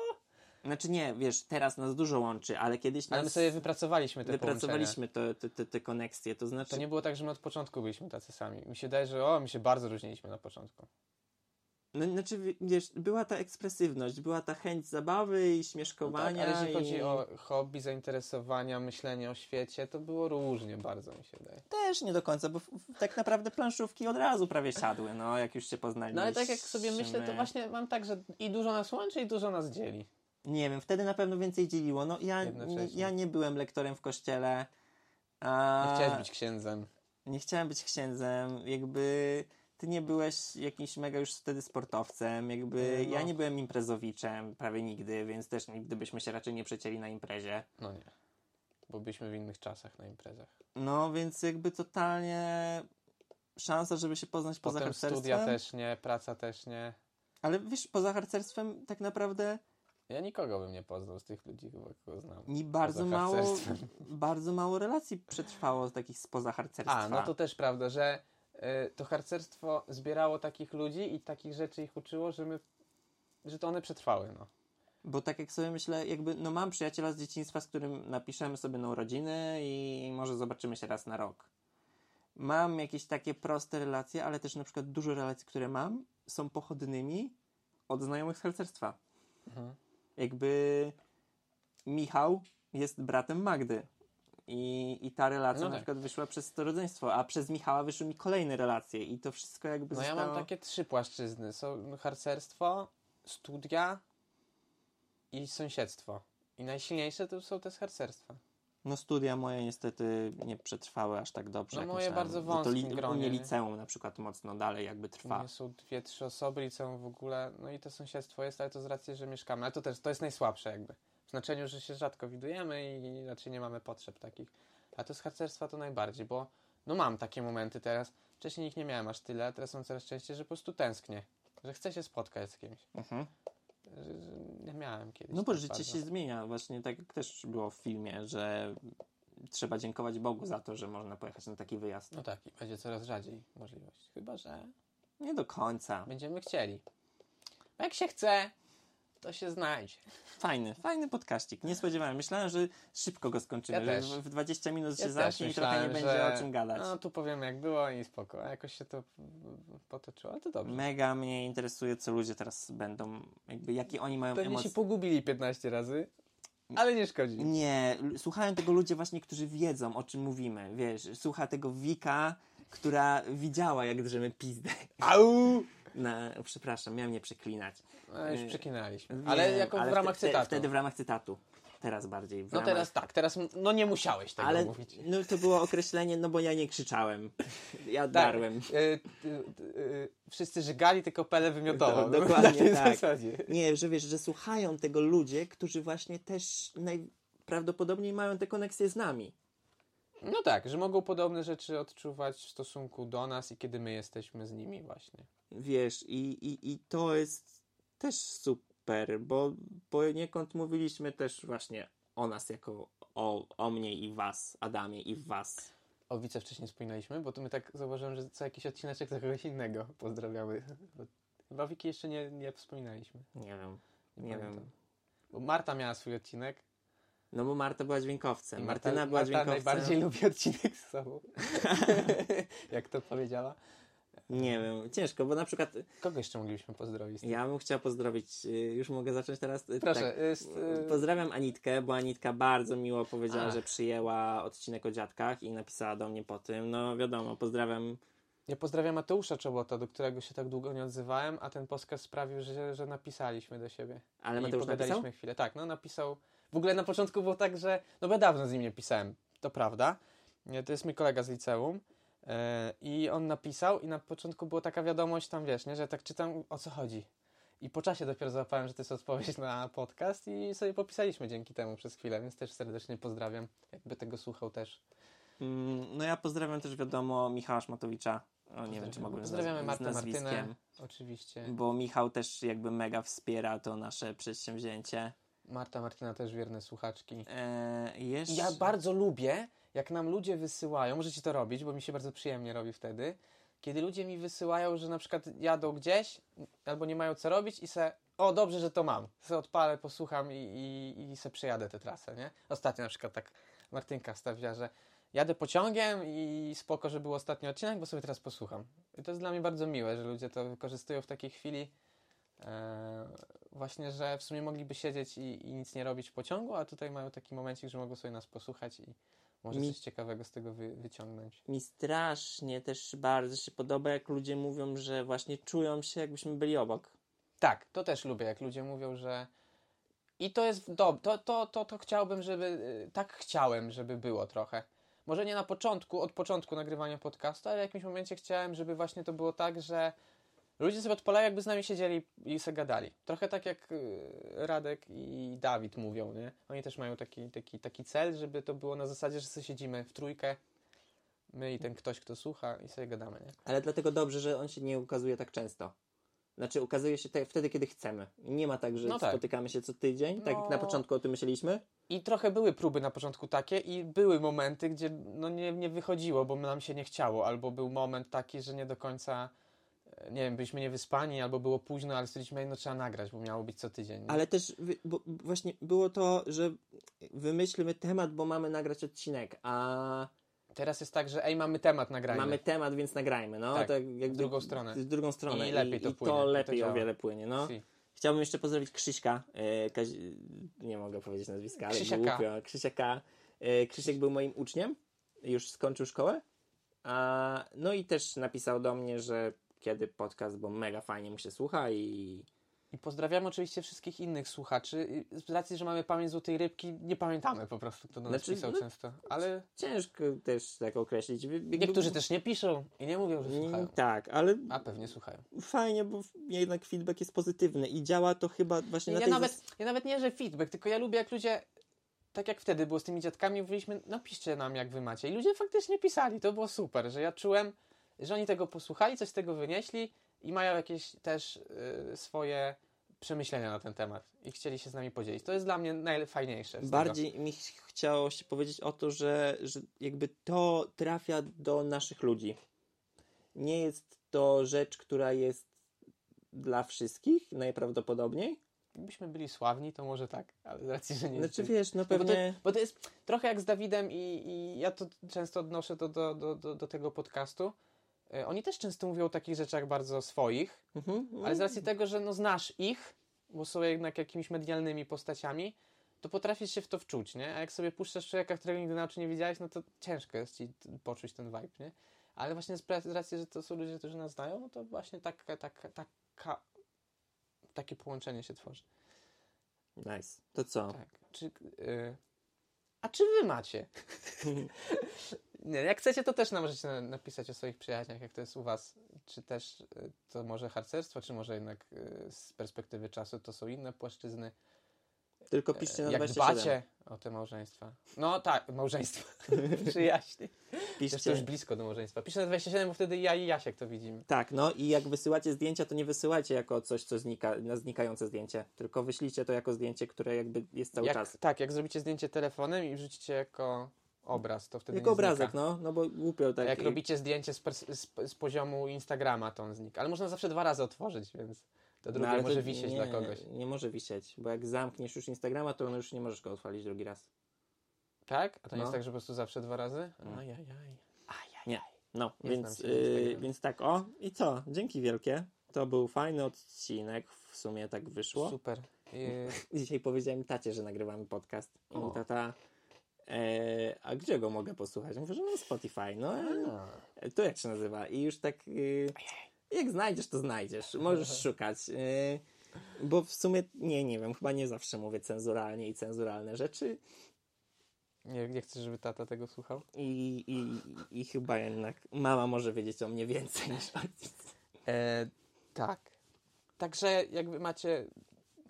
A: Znaczy nie, wiesz, teraz nas dużo łączy, ale kiedyś
B: Ale my
A: nas
B: sobie wypracowaliśmy te
A: wypracowaliśmy te, te, te, te koneksje, to znaczy
B: To nie było tak, że my od początku byliśmy tacy sami. Mi się wydaje, że o, my się bardzo różniliśmy na początku.
A: No, znaczy, wi- wiesz, była ta ekspresywność, była ta chęć zabawy i
B: No tak,
A: śmieszkowania.
B: ale jeżeli chodzi
A: i...
B: o hobby, zainteresowania, myślenie o świecie, to było różnie bardzo, mi się wydaje.
A: Też nie do końca, bo tak naprawdę planszówki od razu prawie siadły, no, jak już się poznaliśmy.
B: No ale tak jak sobie myślę, to właśnie mam tak, że i dużo nas łączy, i dużo nas dzieli.
A: Nie wiem, wtedy na pewno więcej dzieliło. No, ja, ja nie byłem lektorem w kościele. A...
B: Nie chciałeś być księdzem.
A: Nie chciałem być księdzem, jakby ty nie byłeś jakimś mega już wtedy sportowcem, jakby
B: No.
A: ja nie byłem imprezowiczem prawie nigdy, więc też nigdy byśmy się raczej nie przecięli na imprezie.
B: No nie. Bo byliśmy w innych czasach na imprezach.
A: No, więc jakby totalnie szansa, żeby się poznać poza
B: Potem
A: harcerstwem.
B: studia też nie, praca też nie.
A: Ale wiesz, poza harcerstwem tak naprawdę
B: Ja nikogo bym nie poznał z tych ludzi, chyba kogo znam.
A: mi bardzo mało, bardzo mało relacji przetrwało takich spoza harcerstwa.
B: A, no to też prawda, że y, to harcerstwo zbierało takich ludzi i takich rzeczy ich uczyło, że my, że to one przetrwały, no.
A: Bo tak jak sobie myślę, jakby, no mam przyjaciela z dzieciństwa, z którym napiszemy sobie na urodziny i może zobaczymy się raz na rok. Mam jakieś takie proste relacje, ale też na przykład dużo relacji, które mam, są pochodnymi od znajomych z harcerstwa.
B: Mhm.
A: Jakby Michał jest bratem Magdy. I, I ta relacja
B: No
A: na
B: tak.
A: przykład wyszła przez to rodzeństwo, a przez Michała wyszły mi kolejne relacje i to wszystko jakby
B: No ja
A: zostało...
B: mam takie trzy płaszczyzny. Są harcerstwo, studia i sąsiedztwo. I najsilniejsze to są te z harcerstwa.
A: No studia moje niestety nie przetrwały aż tak dobrze.
B: No moje
A: myślałem.
B: bardzo wąskim
A: li- U
B: gronie,
A: liceum na przykład mocno dalej jakby
B: U
A: trwa.
B: mnie są dwie, trzy osoby, liceum w ogóle, no i to sąsiedztwo jest, ale to z racji, że mieszkamy. Ale to też, to jest najsłabsze jakby. W znaczeniu, że się rzadko widujemy i raczej nie mamy potrzeb takich. A to z harcerstwa to najbardziej, bo no mam takie momenty teraz. Wcześniej ich nie miałem aż tyle, a teraz są coraz częściej, że po prostu tęsknię. Że chcę się spotkać z kimś.
A: Mhm.
B: Że, że miałem kiedyś.
A: No bo
B: tak
A: życie
B: bardzo.
A: się zmienia. Właśnie tak jak też było w filmie, że trzeba dziękować Bogu za to, że można pojechać na taki wyjazd.
B: No tak, i będzie coraz rzadziej możliwość. Chyba, że
A: Nie do końca.
B: będziemy chcieli. Jak się chce, to się znajdzie.
A: Fajny, fajny podkaścik. Nie spodziewałem. Myślałem, że szybko go skończymy.
B: Ja
A: że w- w 20 minut się
B: Ja też
A: zamknie i trochę nie będzie
B: że-
A: o czym gadać.
B: No tu powiem jak było i spoko. A jakoś się to potoczyło, ale to dobrze.
A: Mega mnie interesuje, co ludzie teraz będą, jakby jakie oni mają
B: Pewnie
A: emocje.
B: się pogubili 15 razy, ale nie szkodzi.
A: Nie, słuchają tego ludzie właśnie, którzy wiedzą, o czym mówimy. Wiesz, słucha tego Wika, która widziała, jak drzemy pizdę.
B: Au!
A: Na, przepraszam, miałem nie przeklinać.
B: No już
A: Yy,
B: przeklinaliśmy. Ale jako
A: ale
B: w ramach cytatu.
A: Wtedy w ramach cytatu. Teraz bardziej.
B: No
A: ramach...
B: teraz tak, teraz no nie musiałeś tego
A: Ale
B: mówić.
A: no, to było określenie, no bo ja nie krzyczałem. Ja
B: Tak,
A: darłem.
B: y, y, y, wszyscy żygali, tylko Pele wymiotował.
A: Do- dokładnie
B: Na tej
A: tak.
B: zasadzie.
A: Nie, że wiesz, że słuchają tego ludzie, którzy właśnie też najprawdopodobniej mają te koneksje z nami.
B: No tak, że mogą podobne rzeczy odczuwać w stosunku do nas i kiedy my jesteśmy z nimi właśnie.
A: Wiesz, i, i, i to jest też super, bo poniekąd mówiliśmy też właśnie o nas jako o, o mnie i was, Adamie i was.
B: O Wice wcześniej wspominaliśmy, bo to my tak zauważyłem, że co jakiś odcineczek za kogoś innego pozdrawiamy. Chyba Wiki jeszcze nie, nie wspominaliśmy.
A: Nie wiem,
B: Nie,
A: nie wiem.
B: Bo Marta miała swój odcinek
A: No bo Marta była dźwiękowcem.
B: i Marta,
A: Martyna była
B: Marta
A: dźwiękowcem.
B: najbardziej lubi odcinek z sobą. Jak to powiedziała.
A: Nie wiem, ciężko, bo na przykład
B: Kogo jeszcze moglibyśmy pozdrowić?
A: ja bym chciał pozdrowić, y, już mogę zacząć teraz? Y,
B: Proszę.
A: Tak.
B: Jest, y,
A: Pozdrawiam Anitkę, bo Anitka bardzo miło powiedziała,
B: Ach.
A: że przyjęła odcinek o dziadkach i napisała do mnie po tym. No wiadomo, pozdrawiam.
B: Ja pozdrawiam Mateusza Czobota, do którego się tak długo nie odzywałem, a ten podcast sprawił, że, że napisaliśmy do siebie.
A: Ale
B: I
A: Mateusz
B: pogadaliśmy
A: napisał?
B: chwilę. Tak, no napisał. W ogóle na początku było tak, że. No bo ja dawno z nim nie pisałem, to prawda. To jest mój kolega z liceum. e, I on napisał, i na początku była taka wiadomość tam, wiesz, nie, że tak czytam o co chodzi. I po czasie dopiero załapałem, że to jest odpowiedź na podcast i sobie popisaliśmy dzięki temu przez chwilę, więc też serdecznie pozdrawiam, jakby tego słuchał też.
A: Mm, No ja pozdrawiam też wiadomo Michała Szmatowicza. O, nie wiem, czy mogłem
B: Pozdrawiamy Martę. Martynę, oczywiście.
A: Bo Michał też jakby mega wspiera to nasze przedsięwzięcie.
B: Marta Martyna też wierne słuchaczki.
A: E, jeszcze...
B: Ja bardzo lubię, jak nam ludzie wysyłają, możecie to robić, bo mi się bardzo przyjemnie robi wtedy, kiedy ludzie mi wysyłają, że na przykład jadą gdzieś albo nie mają co robić i se, o dobrze, że to mam, se odpalę, posłucham i, i, i se przejadę tę trasę, nie? Ostatnio na przykład tak Martynka wstawia, że jadę pociągiem i spoko, że był ostatni odcinek, bo sobie teraz posłucham. I to jest dla mnie bardzo miłe, że ludzie to wykorzystują w takiej chwili, właśnie, że w sumie mogliby siedzieć i, i nic nie robić w pociągu, a tutaj mają taki momencik, że mogą sobie nas posłuchać i może
A: Mi-
B: coś ciekawego z tego wy, wyciągnąć.
A: Mi strasznie też bardzo się podoba, jak ludzie mówią, że właśnie czują się, jakbyśmy byli obok.
B: Tak, to też lubię, jak ludzie mówią, że i to jest dobre, to, to, to, to chciałbym, żeby, y, tak chciałem, żeby było trochę. Może nie na początku, od początku nagrywania podcastu, ale w jakimś momencie chciałem, żeby właśnie to było tak, że ludzie sobie odpalają, jakby z nami siedzieli i se gadali. Trochę tak jak y, Radek i Dawid mówią, nie? Oni też mają taki, taki, taki cel, żeby to było na zasadzie, że sobie siedzimy w trójkę, my i ten ktoś, kto słucha i sobie gadamy, nie?
A: Ale dlatego dobrze, że on się nie ukazuje tak często. Znaczy, ukazuje się te, wtedy, kiedy chcemy. Nie ma tak, że
B: No tak.
A: spotykamy się co tydzień, tak jak na
B: No.
A: początku o tym myśleliśmy.
B: I trochę były próby na początku takie i były momenty, gdzie no nie, nie wychodziło, bo nam się nie chciało, albo był moment taki, że nie do końca, nie wiem, byliśmy niewyspani, albo było późno, ale stwierdziliśmy, no trzeba nagrać, bo miało być co tydzień. nie?
A: Ale też bo, właśnie było to, że wymyślmy temat, bo mamy nagrać odcinek, a
B: Teraz jest tak, że ej, mamy temat, nagrajmy.
A: mamy temat, więc nagrajmy. No,
B: Tak,
A: tak jakby,
B: w drugą stronę.
A: W drugą stronę.
B: I lepiej to
A: i
B: płynie,
A: to
B: to
A: lepiej
B: działa.
A: o wiele płynie. No.
B: Si.
A: Chciałbym jeszcze pozdrowić Krzyśka. E, Kazi... Nie mogę powiedzieć nazwiska, ale
B: Krzysia K.
A: głupio. Krzysia K. E, Krzysiek był moim uczniem. Już skończył szkołę. A, no i też napisał do mnie, że kiedy podcast, bo mega fajnie mu się słucha i
B: I pozdrawiamy oczywiście wszystkich innych słuchaczy. Z racji, że mamy pamięć złotej rybki, nie pamiętamy po prostu, kto do nas
A: Znaczy,
B: pisał
A: no,
B: często. Ale
A: Ciężko też tak określić.
B: Niektórzy też nie piszą i nie mówią, że słuchają.
A: Tak, ale
B: A pewnie słuchają.
A: fajnie, bo jednak feedback jest pozytywny i działa to chyba właśnie na
B: Ja
A: tej
B: nawet,
A: zas-
B: ja nawet nie, że feedback, tylko ja lubię jak ludzie, tak jak wtedy było z tymi dziadkami, mówiliśmy, napiszcie nam jak wy macie. I ludzie faktycznie pisali, to było super, że ja czułem, że oni tego posłuchali, coś z tego wynieśli i mają jakieś też y, swoje przemyślenia na ten temat i chcieli się z nami podzielić. To jest dla mnie najfajniejsze. z tego.
A: Bardziej mi ch- chciało się powiedzieć o to, że, że jakby to trafia do naszych ludzi. Nie jest to rzecz, która jest dla wszystkich najprawdopodobniej.
B: Gdybyśmy byli sławni, to może tak, ale z racji, że nie
A: Znaczy wiesz, no
B: No bo, to,
A: pewnie...
B: bo to jest trochę jak z Dawidem i, i ja to często odnoszę do, do, do, do tego podcastu. E, Oni też często mówią o takich rzeczach bardzo swoich,
A: Mhm,
B: ale z racji tego, że no znasz ich, bo są jednak jakimiś medialnymi postaciami, to potrafisz się w to wczuć, nie? A jak sobie puszczasz człowieka, którego nigdy na oczy nie widziałeś, no to ciężko jest ci poczuć ten vibe, nie? Ale właśnie z racji, że to są ludzie, którzy nas znają, no to właśnie taka, taka, taka, takie połączenie się tworzy.
A: Nice. To co?
B: Tak. Czy, y, a czy wy macie? Nie, jak chcecie, to też nam możecie na- napisać o swoich przyjaźniach, jak to jest u was. Czy też y, to może harcerstwo, czy może jednak y, z perspektywy czasu to są inne płaszczyzny.
A: Tylko piszcie na
B: jak
A: 27.
B: dbacie o te małżeństwa. No tak, małżeństwa. Przyjaźnie. Jest to
A: Piszcie.
B: już blisko do małżeństwa. Piszę na 27, bo wtedy ja i Jasiek to widzimy.
A: Tak, no i jak wysyłacie zdjęcia, to nie wysyłajcie jako coś, co znika, na znikające zdjęcie, tylko wyślijcie to jako zdjęcie, które jakby jest cały
B: jak,
A: czas.
B: Tak, jak zrobicie zdjęcie telefonem i wrzucicie jako obraz, to wtedy
A: Jako
B: nie
A: obrazek,
B: znika.
A: no, no bo głupio
B: A
A: tak.
B: jak robicie zdjęcie z, z, z poziomu Instagrama, to on znika. Ale można zawsze dwa razy otworzyć, więc to drugie
A: No, ale
B: może
A: to
B: wisieć
A: nie,
B: dla kogoś.
A: Nie może wisieć, bo jak zamkniesz już Instagrama, to już nie możesz go otwalić drugi raz.
B: Tak? A to nie
A: No.
B: jest tak, że po prostu zawsze dwa razy?
A: No.
B: Ajajaj.
A: Nie. No,
B: Nie
A: więc,
B: na
A: yy, więc tak, o i co? Dzięki wielkie. To był fajny odcinek, w sumie tak wyszło.
B: Super. I,
A: Dzisiaj powiedziałem tacie, że nagrywamy podcast. I tata, e, a gdzie go mogę posłuchać? Mówię, że no Spotify. No, e, to jak się nazywa? I już tak, y, jak znajdziesz, to znajdziesz. Możesz szukać. Y, bo w sumie, nie, nie wiem, chyba nie zawsze mówię cenzuralnie i cenzuralne rzeczy.
B: nie, nie chcesz, żeby tata tego słuchał?
A: I, i, I chyba jednak mama może wiedzieć o mnie więcej niż ojciec.
B: E, tak. Także jak wy macie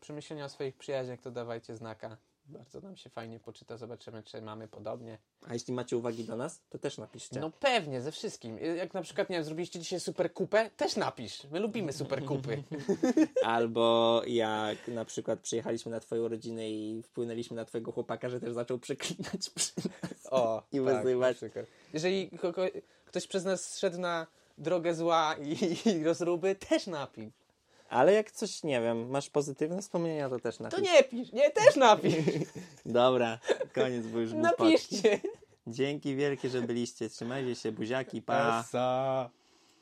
B: przemyślenia o swoich przyjaźniach, to dawajcie znaka. Bardzo nam się fajnie poczyta, zobaczymy, czy mamy podobnie.
A: A jeśli macie uwagi do nas, to też napiszcie.
B: No pewnie, ze wszystkim. Jak na przykład, nie wiem, zrobiliście dzisiaj super kupę, też napisz. My lubimy super kupy.
A: Albo jak na przykład przyjechaliśmy na twoją rodzinę i wpłynęliśmy na twojego chłopaka, że też zaczął przeklinać przy nas.
B: O,
A: I
B: tak,
A: wyzywać.
B: Jeżeli ktoś przez nas szedł na drogę zła i, i rozruby, też napisz.
A: Ale jak coś, nie wiem, masz pozytywne wspomnienia, to też
B: To
A: napisz.
B: nie pisz, nie, też napisz.
A: Dobra, koniec, bo już.
B: Napiszcie.
A: Dzięki wielkie, że byliście. Trzymajcie się, buziaki, pa.
B: Esa.